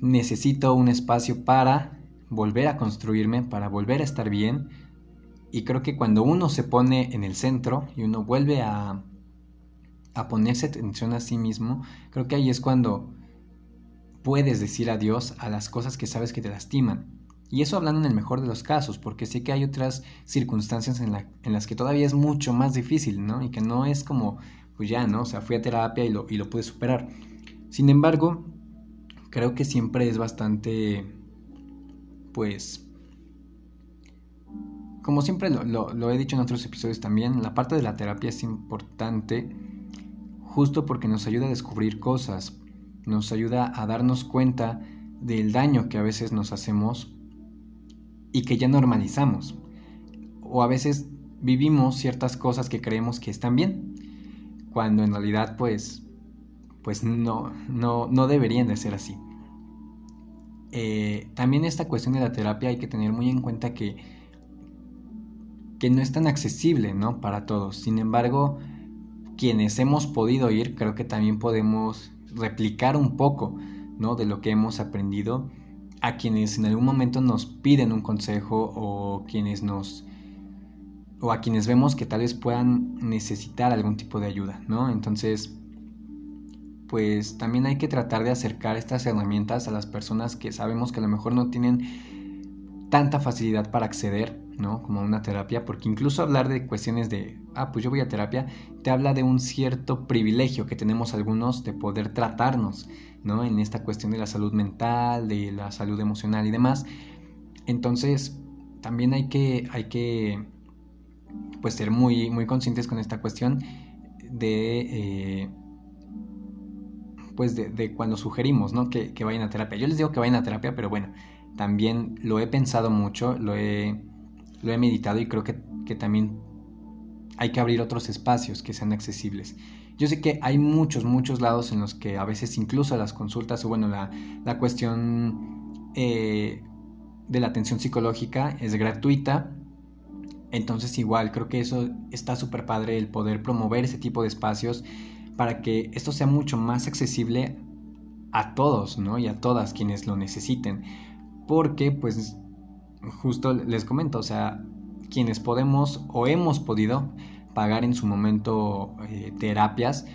Speaker 1: necesito un espacio para volver a construirme, para volver a estar bien. Y creo que cuando uno se pone en el centro y uno vuelve a, a ponerse atención a sí mismo, creo que ahí es cuando puedes decir adiós a las cosas que sabes que te lastiman. Y eso hablando en el mejor de los casos, porque sé que hay otras circunstancias en, las que todavía es mucho más difícil, ¿no? Y que no es como, pues ya, ¿no? O sea, fui a terapia y lo, y lo pude superar. Sin embargo, creo que siempre es bastante, pues, como siempre lo, he dicho en otros episodios también, la parte de la terapia es importante justo porque nos ayuda a descubrir cosas, nos ayuda a darnos cuenta del daño que a veces nos hacemos y que ya normalizamos. O a veces vivimos ciertas cosas que creemos que están bien, cuando en realidad pues, pues no, no, no deberían de ser así. Eh, también esta cuestión de la terapia hay que tener muy en cuenta que, que no es tan accesible ¿no? para todos. Sin embargo, quienes hemos podido ir, creo que también podemos replicar un poco ¿no? de lo que hemos aprendido a quienes en algún momento nos piden un consejo o quienes nos o a quienes vemos que tal vez puedan necesitar algún tipo de ayuda, ¿no? Entonces, pues también hay que tratar de acercar estas herramientas a las personas que sabemos que a lo mejor no tienen tanta facilidad para acceder ¿no? Como una terapia, porque incluso hablar de cuestiones de, ah, pues yo voy a terapia, te habla de un cierto privilegio que tenemos algunos de poder tratarnos, ¿no? En esta cuestión de la salud mental, de la salud emocional y demás. Entonces, también hay que, hay que, pues ser muy, muy conscientes con esta cuestión de, eh, pues de, cuando sugerimos, ¿no? Que, que vayan a terapia. Yo les digo que vayan a terapia, pero bueno, también lo he pensado mucho, lo he lo he meditado y creo que, también hay que abrir otros espacios que sean accesibles. Yo sé que hay muchos, muchos lados en los que a veces incluso las consultas o bueno, la, la cuestión eh, de la atención psicológica es gratuita. Entonces igual creo que eso está súper padre el poder promover ese tipo de espacios para que esto sea mucho más accesible a todos, ¿no? Y a todas quienes lo necesiten. Porque pues justo les comento, o sea, quienes podemos o hemos podido pagar en su momento eh, terapias,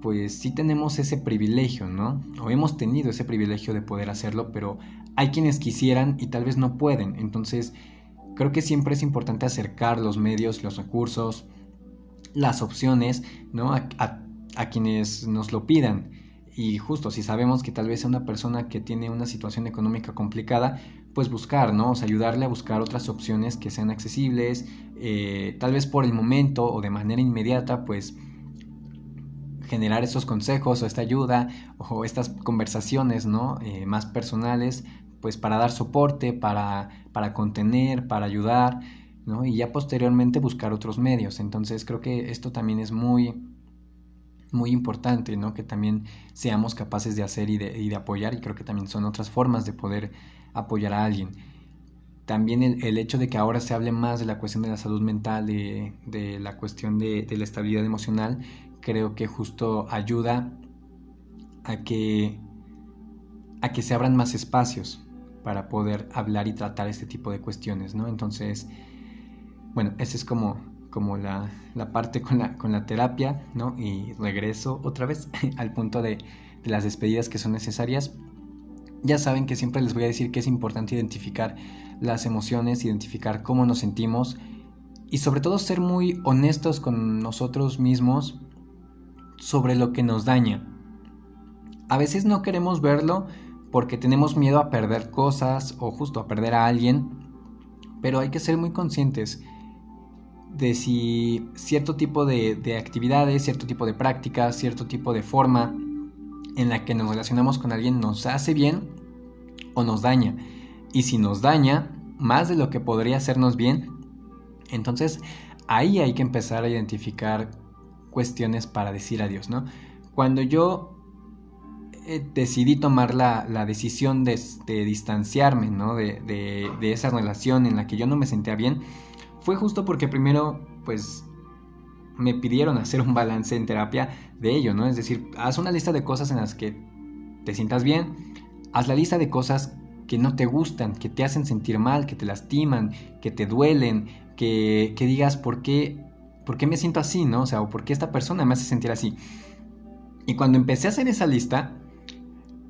Speaker 1: pues sí tenemos ese privilegio, ¿no? O hemos tenido ese privilegio de poder hacerlo, pero hay quienes quisieran y tal vez no pueden. Entonces, creo que siempre es importante acercar los medios, los recursos, las opciones, ¿no? A, a quienes nos lo pidan. Y justo si sabemos que tal vez es una persona que tiene una situación económica complicada, pues buscar, ¿no? O sea, ayudarle a buscar otras opciones que sean accesibles, eh, tal vez por el momento o de manera inmediata, pues generar estos consejos o esta ayuda o estas conversaciones, ¿no? Eh, más personales, pues para dar soporte, para, para contener, para ayudar, ¿no? Y ya posteriormente buscar otros medios. Entonces creo que esto también es muy, muy importante, ¿no? Que también seamos capaces de hacer y de, y de apoyar y creo que también son otras formas de poder apoyar a alguien. También el, hecho de que ahora se hable más de la cuestión de la salud mental, de, la cuestión de, la estabilidad emocional, creo que justo ayuda a que, a que se abran más espacios para poder hablar y tratar este tipo de cuestiones, ¿no? Entonces, bueno, esa es como, como la, la parte con la, con la, terapia, ¿no? Y regreso otra vez <laughs> al punto de, de las despedidas que son necesarias ya saben que siempre les voy a decir que es importante identificar las emociones, identificar cómo nos sentimos y sobre todo ser muy honestos con nosotros mismos sobre lo que nos daña. A veces no queremos verlo porque tenemos miedo a perder cosas o justo a perder a alguien, pero hay que ser muy conscientes de si cierto tipo de, de actividades, cierto tipo de prácticas, cierto tipo de forma en la que nos relacionamos con alguien nos hace bien o nos daña. Y si nos daña, más de lo que podría hacernos bien. Entonces, ahí hay que empezar a identificar cuestiones para decir adiós, ¿no? Cuando yo eh, decidí tomar la, decisión de, distanciarme, ¿no? De, de, esa relación en la que yo no me sentía bien, fue justo porque primero, pues, me pidieron hacer un balance en terapia de ello, ¿no? Es decir, haz una lista de cosas en las que te sientas bien, haz la lista de cosas que no te gustan, que te hacen sentir mal, que te lastiman, que te duelen, que, que digas por qué, por qué me siento así, ¿no? O sea, o por qué esta persona me hace sentir así. Y cuando empecé a hacer esa lista,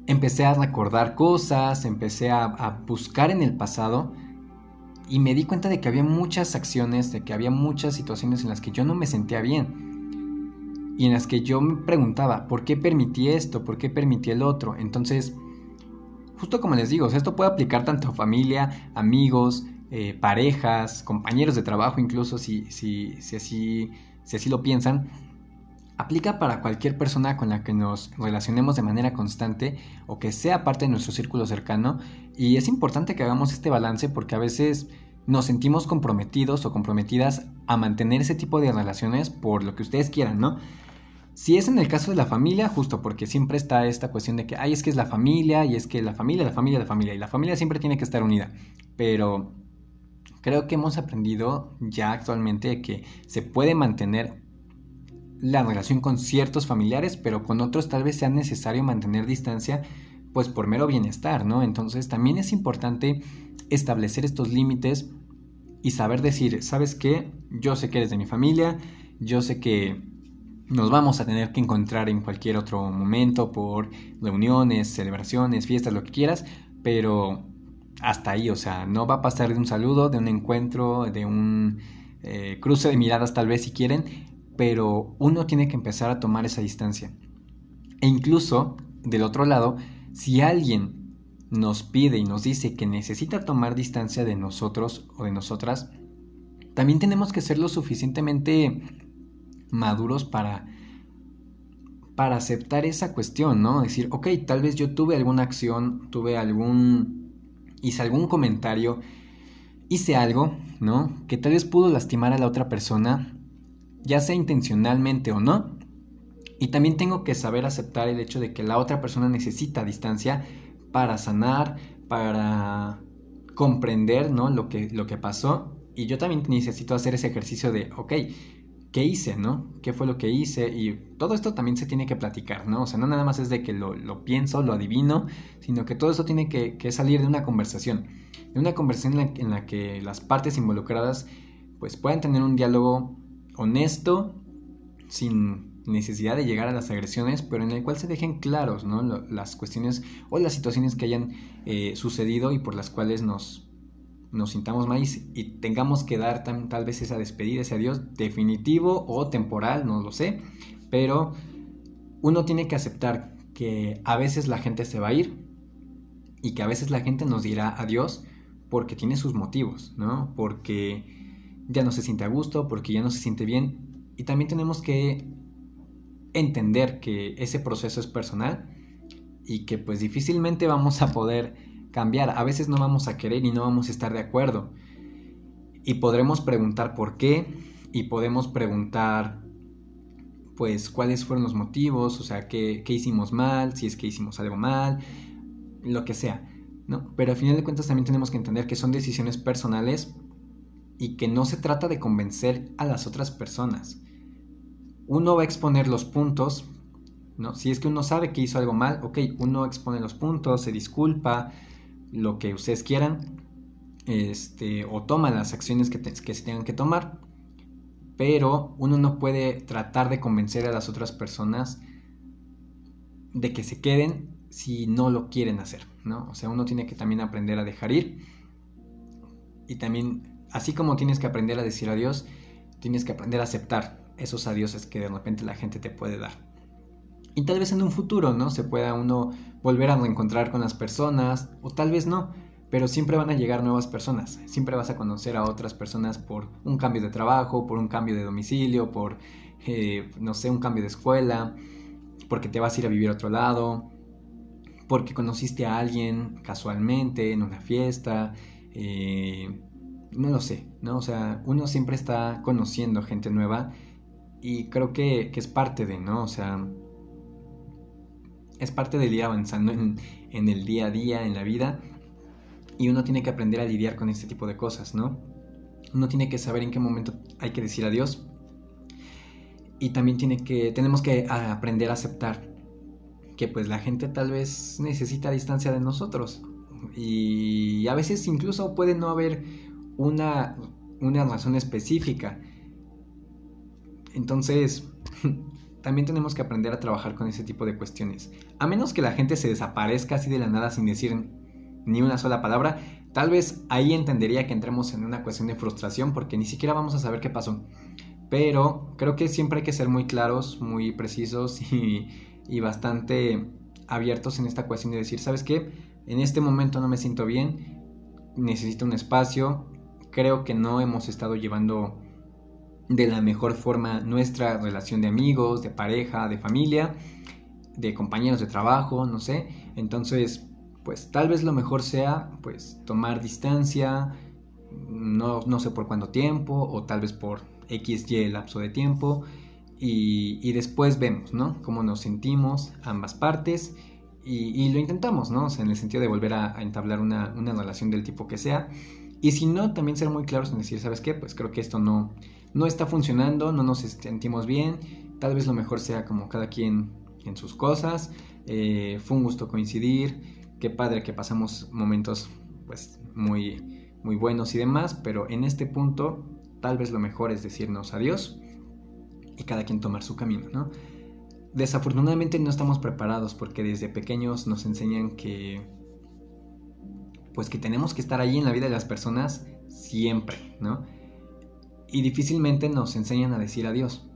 Speaker 1: empecé a recordar cosas, empecé a, buscar en el pasado y me di cuenta de que había muchas acciones, de que había muchas situaciones en las que yo no me sentía bien y en las que yo me preguntaba, ¿por qué permití esto? ¿Por qué permití el otro? Entonces, justo como les digo, esto puede aplicar tanto a familia, amigos, eh, parejas, compañeros de trabajo, incluso si, si, si, así, si así lo piensan aplica para cualquier persona con la que nos relacionemos de manera constante o que sea parte de nuestro círculo cercano y es importante que hagamos este balance porque a veces nos sentimos comprometidos o comprometidas a mantener ese tipo de relaciones por lo que ustedes quieran, ¿no? Si es en el caso de la familia, justo porque siempre está esta cuestión de que, ay, es que es la familia y es que la familia, la familia, la familia y la familia siempre tiene que estar unida, pero creo que hemos aprendido ya actualmente que se puede mantener la relación con ciertos familiares, pero con otros tal vez sea necesario mantener distancia, pues por mero bienestar, ¿no? Entonces también es importante establecer estos límites y saber decir, ¿sabes qué? Yo sé que eres de mi familia, yo sé que nos vamos a tener que encontrar en cualquier otro momento por reuniones, celebraciones, fiestas, lo que quieras, pero hasta ahí, o sea, no va a pasar de un saludo, de un encuentro, de un eh, cruce de miradas tal vez si quieren, pero uno tiene que empezar a tomar esa distancia. E incluso, del otro lado, si alguien nos pide y nos dice que necesita tomar distancia de nosotros o de nosotras, también tenemos que ser lo suficientemente maduros para para aceptar esa cuestión, ¿no? Decir, ok, tal vez yo tuve alguna acción, tuve algún, hice algún comentario, hice algo, ¿no? Que tal vez pudo lastimar a la otra persona ya sea intencionalmente o no. Y también tengo que saber aceptar el hecho de que la otra persona necesita distancia para sanar, para comprender ¿no? lo, que, lo que pasó. Y yo también necesito hacer ese ejercicio de, ok, ¿qué hice? ¿no? ¿Qué fue lo que hice? Y todo esto también se tiene que platicar, ¿no? O sea, no nada más es de que lo, pienso, lo adivino, sino que todo eso tiene que, salir de una conversación. De una conversación en la, que las partes involucradas pues puedan tener un diálogo honesto, sin necesidad de llegar a las agresiones, pero en el cual se dejen claros ¿no? las cuestiones o las situaciones que hayan eh, sucedido y por las cuales nos, nos sintamos mal y, tengamos que dar tal vez esa despedida, ese adiós definitivo o temporal, no lo sé, pero uno tiene que aceptar que a veces la gente se va a ir y que a veces la gente nos dirá adiós porque tiene sus motivos, ¿no? Porque ya no se siente a gusto, porque ya no se siente bien. Y también tenemos que entender que ese proceso es personal y que pues difícilmente vamos a poder cambiar. A veces no vamos a querer y no vamos a estar de acuerdo. Y podremos preguntar por qué y podemos preguntar pues cuáles fueron los motivos, o sea, qué, qué hicimos mal, si es que hicimos algo mal, lo que sea. ¿no? Pero al final de cuentas también tenemos que entender que son decisiones personales y que no se trata de convencer a las otras personas. Uno va a exponer los puntos, ¿no? Si es que uno sabe que hizo algo mal, ok, uno expone los puntos, se disculpa, lo que ustedes quieran, este, o toma las acciones que, que se tengan que tomar, pero uno no puede tratar de convencer a las otras personas de que se queden si no lo quieren hacer, ¿no? O sea, uno tiene que también aprender a dejar ir y también así como tienes que aprender a decir adiós, tienes que aprender a aceptar esos adioses que de repente la gente te puede dar. Y tal vez en un futuro, ¿no? Se pueda uno volver a reencontrar con las personas, o tal vez no, pero siempre van a llegar nuevas personas. Siempre vas a conocer a otras personas por un cambio de trabajo, por un cambio de domicilio, por, eh, no sé, un cambio de escuela, porque te vas a ir a vivir a otro lado, porque conociste a alguien casualmente en una fiesta, eh, no lo sé, ¿no? O sea, uno siempre está conociendo gente nueva y creo que, es parte de, ¿no? O sea, es parte del ir avanzando en, en el día a día, en la vida, y uno tiene que aprender a lidiar con este tipo de cosas, ¿no? Uno tiene que saber en qué momento hay que decir adiós y también tiene que, tenemos que aprender a aceptar que pues la gente tal vez necesita distancia de nosotros y a veces incluso puede no haber una, una razón específica. Entonces, <laughs> también tenemos que aprender a trabajar con ese tipo de cuestiones. A menos que la gente se desaparezca así de la nada sin decir ni una sola palabra, tal vez ahí entendería que entremos en una cuestión de frustración porque ni siquiera vamos a saber qué pasó. Pero creo que siempre hay que ser muy claros, muy precisos <laughs> y, bastante abiertos en esta cuestión de decir, ¿sabes qué? En este momento no me siento bien, necesito un espacio, creo que no hemos estado llevando de la mejor forma nuestra relación de amigos, de pareja, de familia, de compañeros de trabajo, no sé. Entonces, pues tal vez lo mejor sea pues tomar distancia, no, no sé por cuánto tiempo, o tal vez por X, Y lapso de tiempo, y, después vemos, ¿no? Cómo nos sentimos ambas partes. Y, lo intentamos, ¿no? En el sentido de volver a, entablar una, una, relación del tipo que sea. Y si no, también ser muy claros en decir, ¿sabes qué? Pues creo que esto no, no está funcionando, no nos sentimos bien, tal vez lo mejor sea como cada quien en sus cosas. Eh, fue un gusto coincidir, qué padre que pasamos momentos pues muy, muy buenos y demás, pero en este punto tal vez lo mejor es decirnos adiós y cada quien tomar su camino, ¿no? Desafortunadamente no estamos preparados porque desde pequeños nos enseñan que pues que tenemos que estar ahí en la vida de las personas siempre, ¿no? Y difícilmente nos enseñan a decir adiós.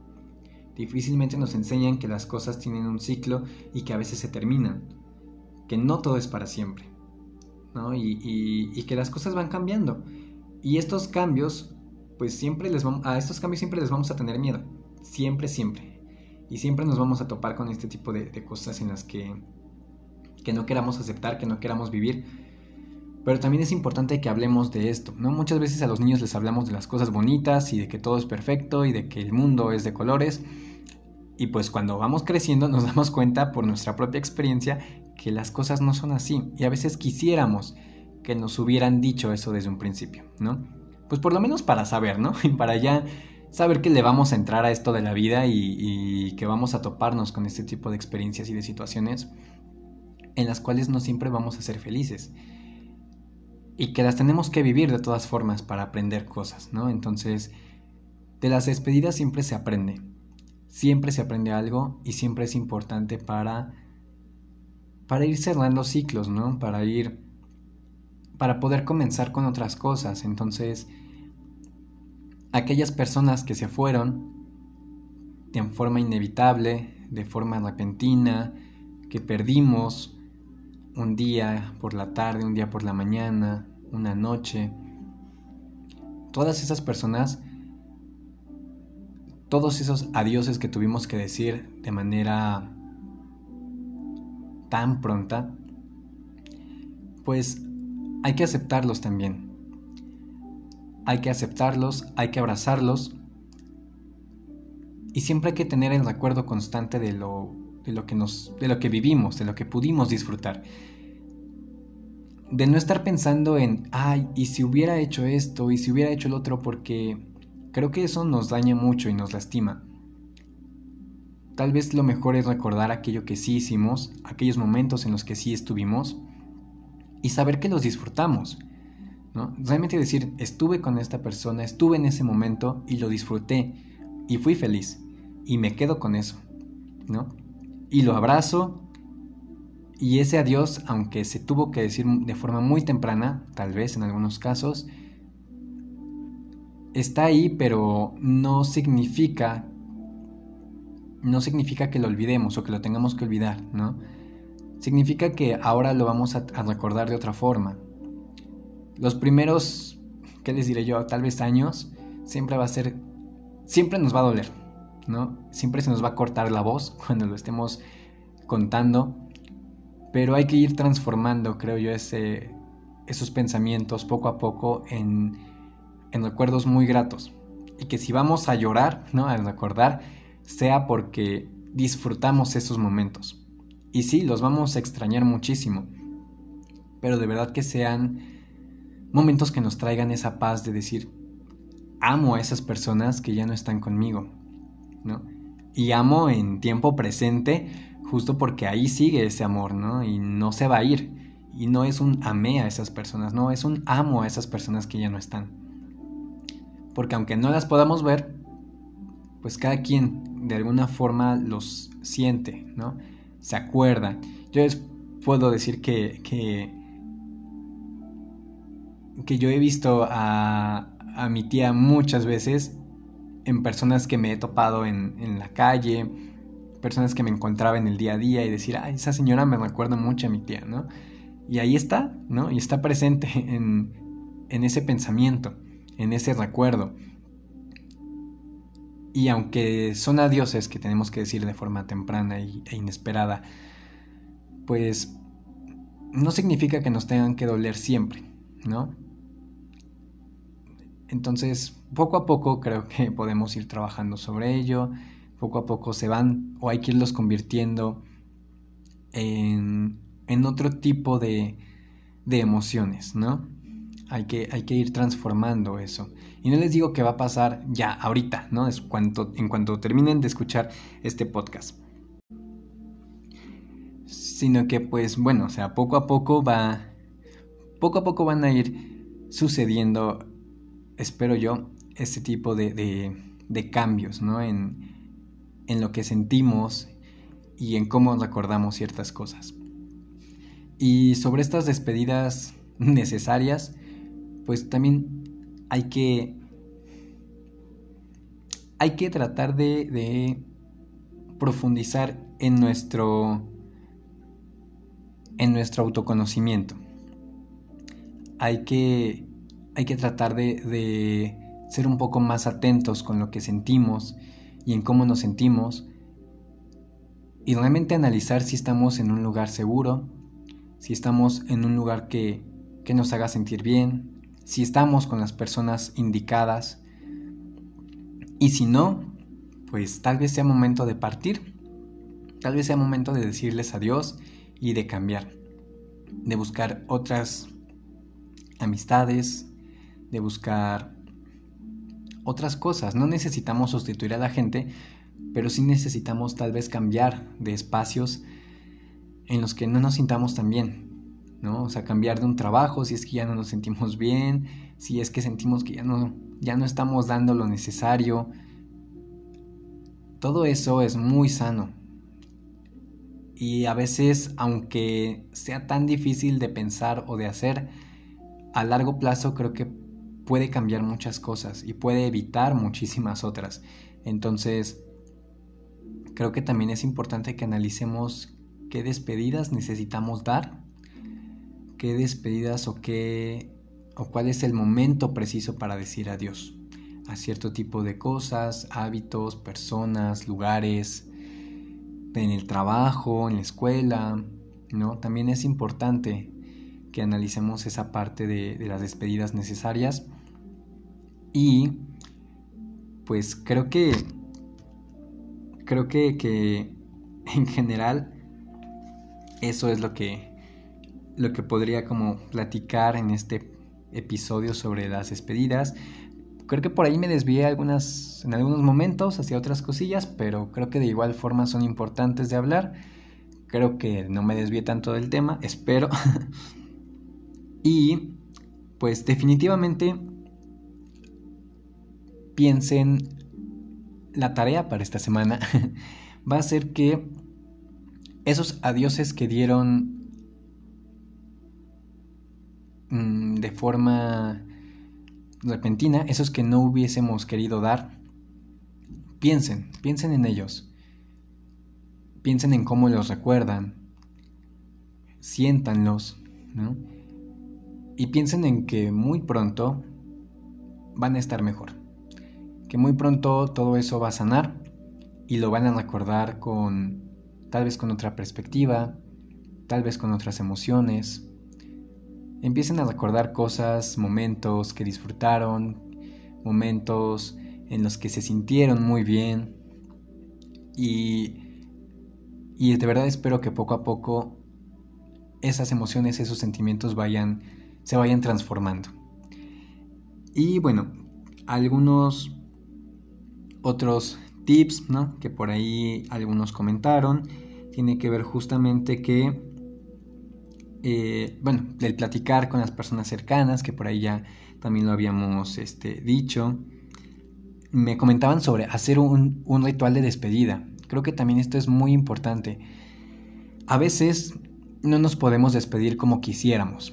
Speaker 1: Difícilmente nos enseñan que las cosas tienen un ciclo y que a veces se terminan. Que no todo es para siempre. ¿no? Y, que las cosas van cambiando. Y estos cambios, pues siempre les vamos, a estos cambios siempre les vamos a tener miedo. Siempre, siempre. Y siempre nos vamos a topar con este tipo de, de cosas en las que, que no queramos aceptar, que no queramos vivir pero también es importante que hablemos de esto, ¿no? Muchas veces a los niños les hablamos de las cosas bonitas y de que todo es perfecto y de que el mundo es de colores. Y pues cuando vamos creciendo <laughs> nos damos cuenta por nuestra propia experiencia que las cosas no son así. Y a veces quisiéramos que nos hubieran dicho eso desde un principio, ¿no? Pues por lo menos para saber, ¿no? <laughs> Y para ya saber que le vamos a entrar a esto de la vida y, y que vamos a toparnos con este tipo de experiencias y de situaciones en las cuales no siempre vamos a ser felices y que las tenemos que vivir de todas formas para aprender cosas, ¿no? Entonces, de las despedidas siempre se aprende, siempre se aprende algo y siempre es importante para para ir cerrando ciclos, ¿no? Para ir para poder comenzar con otras cosas. Entonces, aquellas personas que se fueron de forma inevitable, de forma repentina, que perdimos un día por la tarde, un día por la mañana, una noche. Todas esas personas, todos esos adioses que tuvimos que decir de manera tan pronta, pues hay que aceptarlos también. Hay que aceptarlos, hay que abrazarlos y siempre hay que tener el recuerdo constante de lo de lo que nos de lo que vivimos, de lo que pudimos disfrutar. De no estar pensando en, ay, y si hubiera hecho esto, y si hubiera hecho el otro, porque creo que eso nos daña mucho y nos lastima. Tal vez lo mejor es recordar aquello que sí hicimos, aquellos momentos en los que sí estuvimos, y saber que los disfrutamos. ¿no? Realmente decir, estuve con esta persona, estuve en ese momento y lo disfruté, y fui feliz, y me quedo con eso. ¿no? Y lo abrazo. Y ese adiós, aunque se tuvo que decir de forma muy temprana, tal vez en algunos casos, está ahí, pero no significa no significa que lo olvidemos o que lo tengamos que olvidar, ¿no? Significa que ahora lo vamos a, recordar de otra forma. Los primeros, ¿qué les diré yo? Tal vez años, siempre va a ser, siempre nos va a doler, ¿no? Siempre se nos va a cortar la voz <laughs> cuando lo estemos contando, pero hay que ir transformando, creo yo, ese, esos pensamientos poco a poco en, en recuerdos muy gratos. Y que si vamos a llorar, ¿no? A recordar, sea porque disfrutamos esos momentos. Y sí, los vamos a extrañar muchísimo. Pero de verdad que sean momentos que nos traigan esa paz de decir, amo a esas personas que ya no están conmigo, Y amo en tiempo presente justo porque ahí sigue ese amor, ¿no? Y no se va a ir. Y no es un amé a esas personas, no, es un amo a esas personas que ya no están. Porque aunque no las podamos ver, pues cada quien de alguna forma los siente, ¿no? Se acuerda. Yo les puedo decir que, que, que yo he visto a, a mi tía muchas veces en personas que me he topado en, en, la calle, personas que me encontraba en el día a día y decir, ay, esa señora me recuerda mucho a mi tía, ¿no? Y ahí está, ¿no? Y está presente <laughs> en, en ese pensamiento, en ese recuerdo. Y aunque son adioses que tenemos que decir de forma temprana e inesperada, pues no significa que nos tengan que doler siempre, ¿no? Entonces, poco a poco creo que <laughs> podemos ir trabajando sobre ello, poco a poco se van o hay que irlos convirtiendo en, en otro tipo de, de emociones, ¿no? Hay que, hay que, ir transformando eso. Y no les digo que va a pasar ya, ahorita, ¿no? Es cuanto, en cuanto terminen de escuchar este podcast. Sino que, pues, bueno, o sea, poco a poco va. Poco a poco van a ir sucediendo espero yo, este tipo de, de, cambios, ¿no? En, en lo que sentimos y en cómo recordamos ciertas cosas. Y sobre estas despedidas <laughs> necesarias, pues también hay que hay que tratar de, de, profundizar en nuestro en nuestro autoconocimiento. Hay que hay que tratar de, ser un poco más atentos con lo que sentimos y en cómo nos sentimos y realmente analizar si estamos en un lugar seguro, si estamos en un lugar que, que nos haga sentir bien, si estamos con las personas indicadas y si no, pues tal vez sea momento de partir, tal vez sea momento de decirles adiós y de cambiar, de buscar otras amistades, de buscar otras cosas. No necesitamos sustituir a la gente, pero sí necesitamos tal vez cambiar de espacios en los que no nos sintamos tan bien, ¿no? O sea, cambiar de un trabajo si es que ya no nos sentimos bien, si es que sentimos que ya no, ya no estamos dando lo necesario. Todo eso es muy sano. Y a veces, aunque sea tan difícil de pensar o de hacer, a largo plazo creo que puede cambiar muchas cosas y puede evitar muchísimas otras. Entonces, creo que también es importante que analicemos qué despedidas necesitamos dar, qué despedidas o qué o cuál es el momento preciso para decir adiós a cierto tipo de cosas, hábitos, personas, lugares, en el trabajo, en la escuela, ¿no? También es importante que analicemos esa parte de, de las despedidas necesarias y pues creo que creo que, que <laughs> en general eso es lo que lo que podría como platicar en este episodio sobre las despedidas. Creo que por ahí me desvié algunas, en algunos momentos hacia otras cosillas, pero creo que de igual forma son importantes de hablar. Creo que no me desvié tanto del tema, espero. <laughs> y pues definitivamente piensen, la tarea para esta semana <laughs> va a ser que esos adioses que dieron mm, de forma repentina, esos que no hubiésemos querido dar, piensen, piensen en ellos. Piensen en cómo los recuerdan. Siéntanlos, ¿no? Y piensen en que muy pronto van a estar mejor que muy pronto todo eso va a sanar y lo van a recordar con tal vez con otra perspectiva, tal vez con otras emociones, empiecen a recordar cosas, momentos que disfrutaron, momentos en los que se sintieron muy bien y, y de verdad espero que poco a poco esas emociones, esos sentimientos vayan, se vayan transformando. Y bueno, algunos otros tips, ¿no? Que por ahí algunos comentaron, tiene que ver justamente que, eh, bueno, del platicar con las personas cercanas, que por ahí ya también lo habíamos este, dicho. Me comentaban sobre hacer un ritual de despedida. Creo que también esto es muy importante. A veces no nos podemos despedir como quisiéramos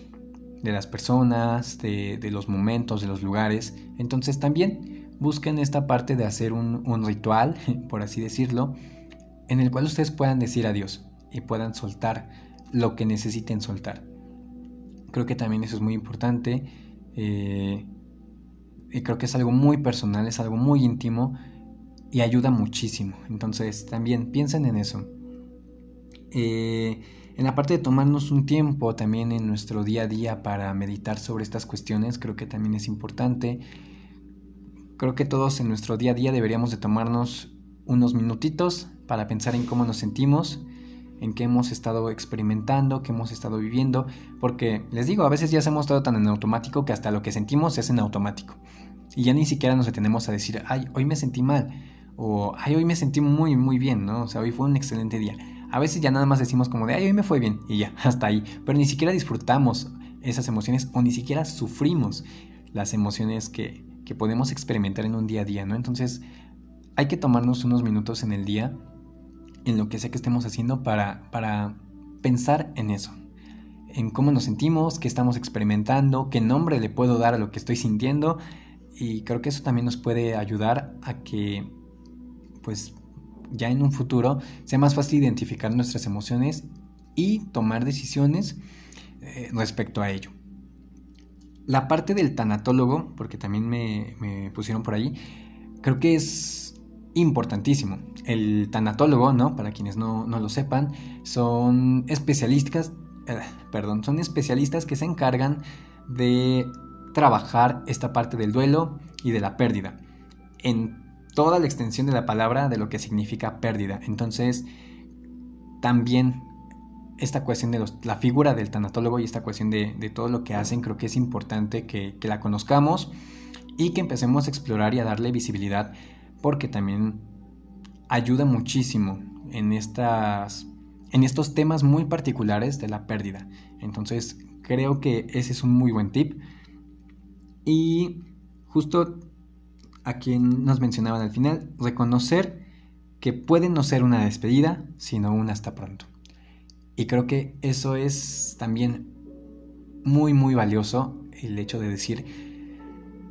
Speaker 1: de las personas, de, los momentos, de los lugares. Entonces también busquen esta parte de hacer un, ritual, <laughs> por así decirlo, en el cual ustedes puedan decir adiós y puedan soltar lo que necesiten soltar. Creo que también eso es muy importante. Eh, y creo que es algo muy personal, es algo muy íntimo y ayuda muchísimo. Entonces también piensen en eso. Eh, en la parte de tomarnos un tiempo también en nuestro día a día para meditar sobre estas cuestiones, creo que también es importante. Creo que todos en nuestro día a día deberíamos de tomarnos unos minutitos para pensar en cómo nos sentimos, en qué hemos estado experimentando, qué hemos estado viviendo, porque les digo, a veces ya hemos estado tan en automático que hasta lo que sentimos es en automático. Y ya ni siquiera nos detenemos a decir, ay, hoy me sentí mal, o ay, hoy me sentí muy, muy bien, ¿no? O sea, hoy fue un excelente día. A veces ya nada más decimos como de, ay, hoy me fue bien y ya, <laughs> hasta ahí. Pero ni siquiera disfrutamos esas emociones o ni siquiera sufrimos las emociones que, que podemos experimentar en un día a día, ¿no? Entonces hay que tomarnos unos minutos en el día, en lo que sea que estemos haciendo, para, para pensar en eso. En cómo nos sentimos, qué estamos experimentando, qué nombre le puedo dar a lo que estoy sintiendo. Y creo que eso también nos puede ayudar a que pues ya en un futuro sea más fácil identificar nuestras emociones y tomar decisiones eh, respecto a ello. La parte del tanatólogo, porque también me, pusieron por ahí, creo que es importantísimo. El tanatólogo, ¿no? Para quienes no, lo sepan, son especialistas, eh, perdón, son especialistas que se encargan de trabajar esta parte del duelo y de la pérdida en toda la extensión de la palabra de lo que significa pérdida. Entonces, también esta cuestión de la figura del tanatólogo y esta cuestión de, todo lo que hacen, creo que es importante que, la conozcamos y que empecemos a explorar y a darle visibilidad, porque también ayuda muchísimo en, estas, en estos temas muy particulares de la pérdida. Entonces, creo que ese es un muy buen tip. Y justo a quien nos mencionaban al final, reconocer que puede no ser una despedida, sino un hasta pronto. Y creo que eso es también muy, muy valioso, el hecho de decir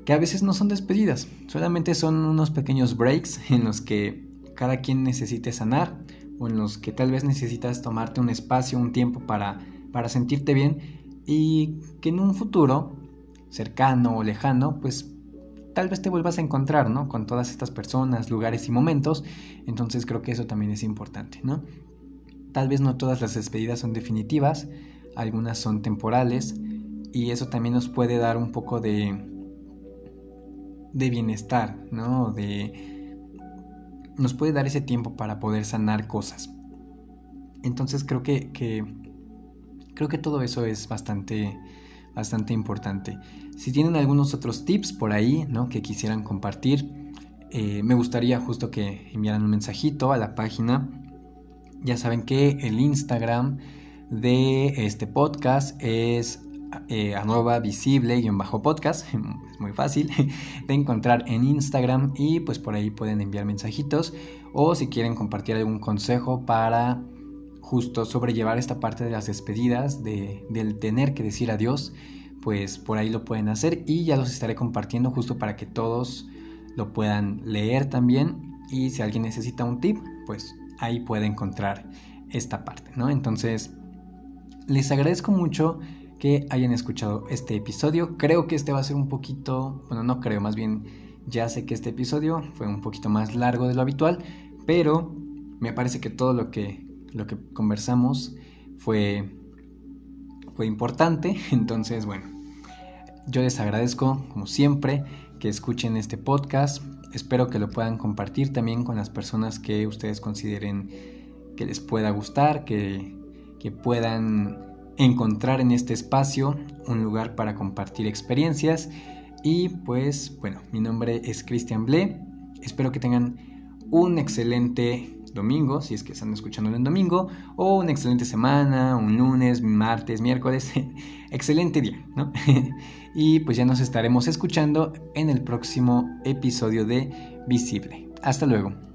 Speaker 1: que a veces no son despedidas, solamente son unos pequeños breaks en los que cada quien necesite sanar o en los que tal vez necesitas tomarte un espacio, un tiempo para, para sentirte bien y que en un futuro cercano o lejano, pues tal vez te vuelvas a encontrar, ¿no? Con todas estas personas, lugares y momentos. Entonces creo que eso también es importante, ¿no? Tal vez no todas las despedidas son definitivas, algunas son temporales y eso también nos puede dar un poco de de bienestar, ¿no? De nos puede dar ese tiempo para poder sanar cosas. Entonces creo que, creo que todo eso es bastante bastante importante. Si tienen algunos otros tips por ahí, ¿no? Que quisieran compartir, eh, me gustaría justo que enviaran un mensajito a la página. Ya saben que el Instagram de este podcast es eh, arroba visible-podcast. Es <laughs> muy fácil <laughs> de encontrar en Instagram y pues por ahí pueden enviar mensajitos o si quieren compartir algún consejo para justo sobrellevar esta parte de las despedidas, de, del tener que decir adiós, pues por ahí lo pueden hacer y ya los estaré compartiendo justo para que todos lo puedan leer también y si alguien necesita un tip, pues ahí puede encontrar esta parte, ¿no? Entonces, les agradezco mucho que hayan escuchado este episodio. Creo que este va a ser un poquito, bueno, no creo, más bien ya sé que este episodio fue un poquito más largo de lo habitual, pero me parece que todo lo que lo que conversamos fue, fue importante. <laughs> Entonces, bueno, yo les agradezco, como siempre, que escuchen este podcast. Espero que lo puedan compartir también con las personas que ustedes consideren que les pueda gustar, que, que puedan encontrar en este espacio un lugar para compartir experiencias. Y pues, bueno, mi nombre es Cristian Ble. Espero que tengan un excelente domingo, si es que están escuchando en domingo, o una excelente semana, un lunes, martes, miércoles, <laughs> excelente día, ¿no? <laughs> y pues ya nos estaremos escuchando en el próximo episodio de Visible. Hasta luego.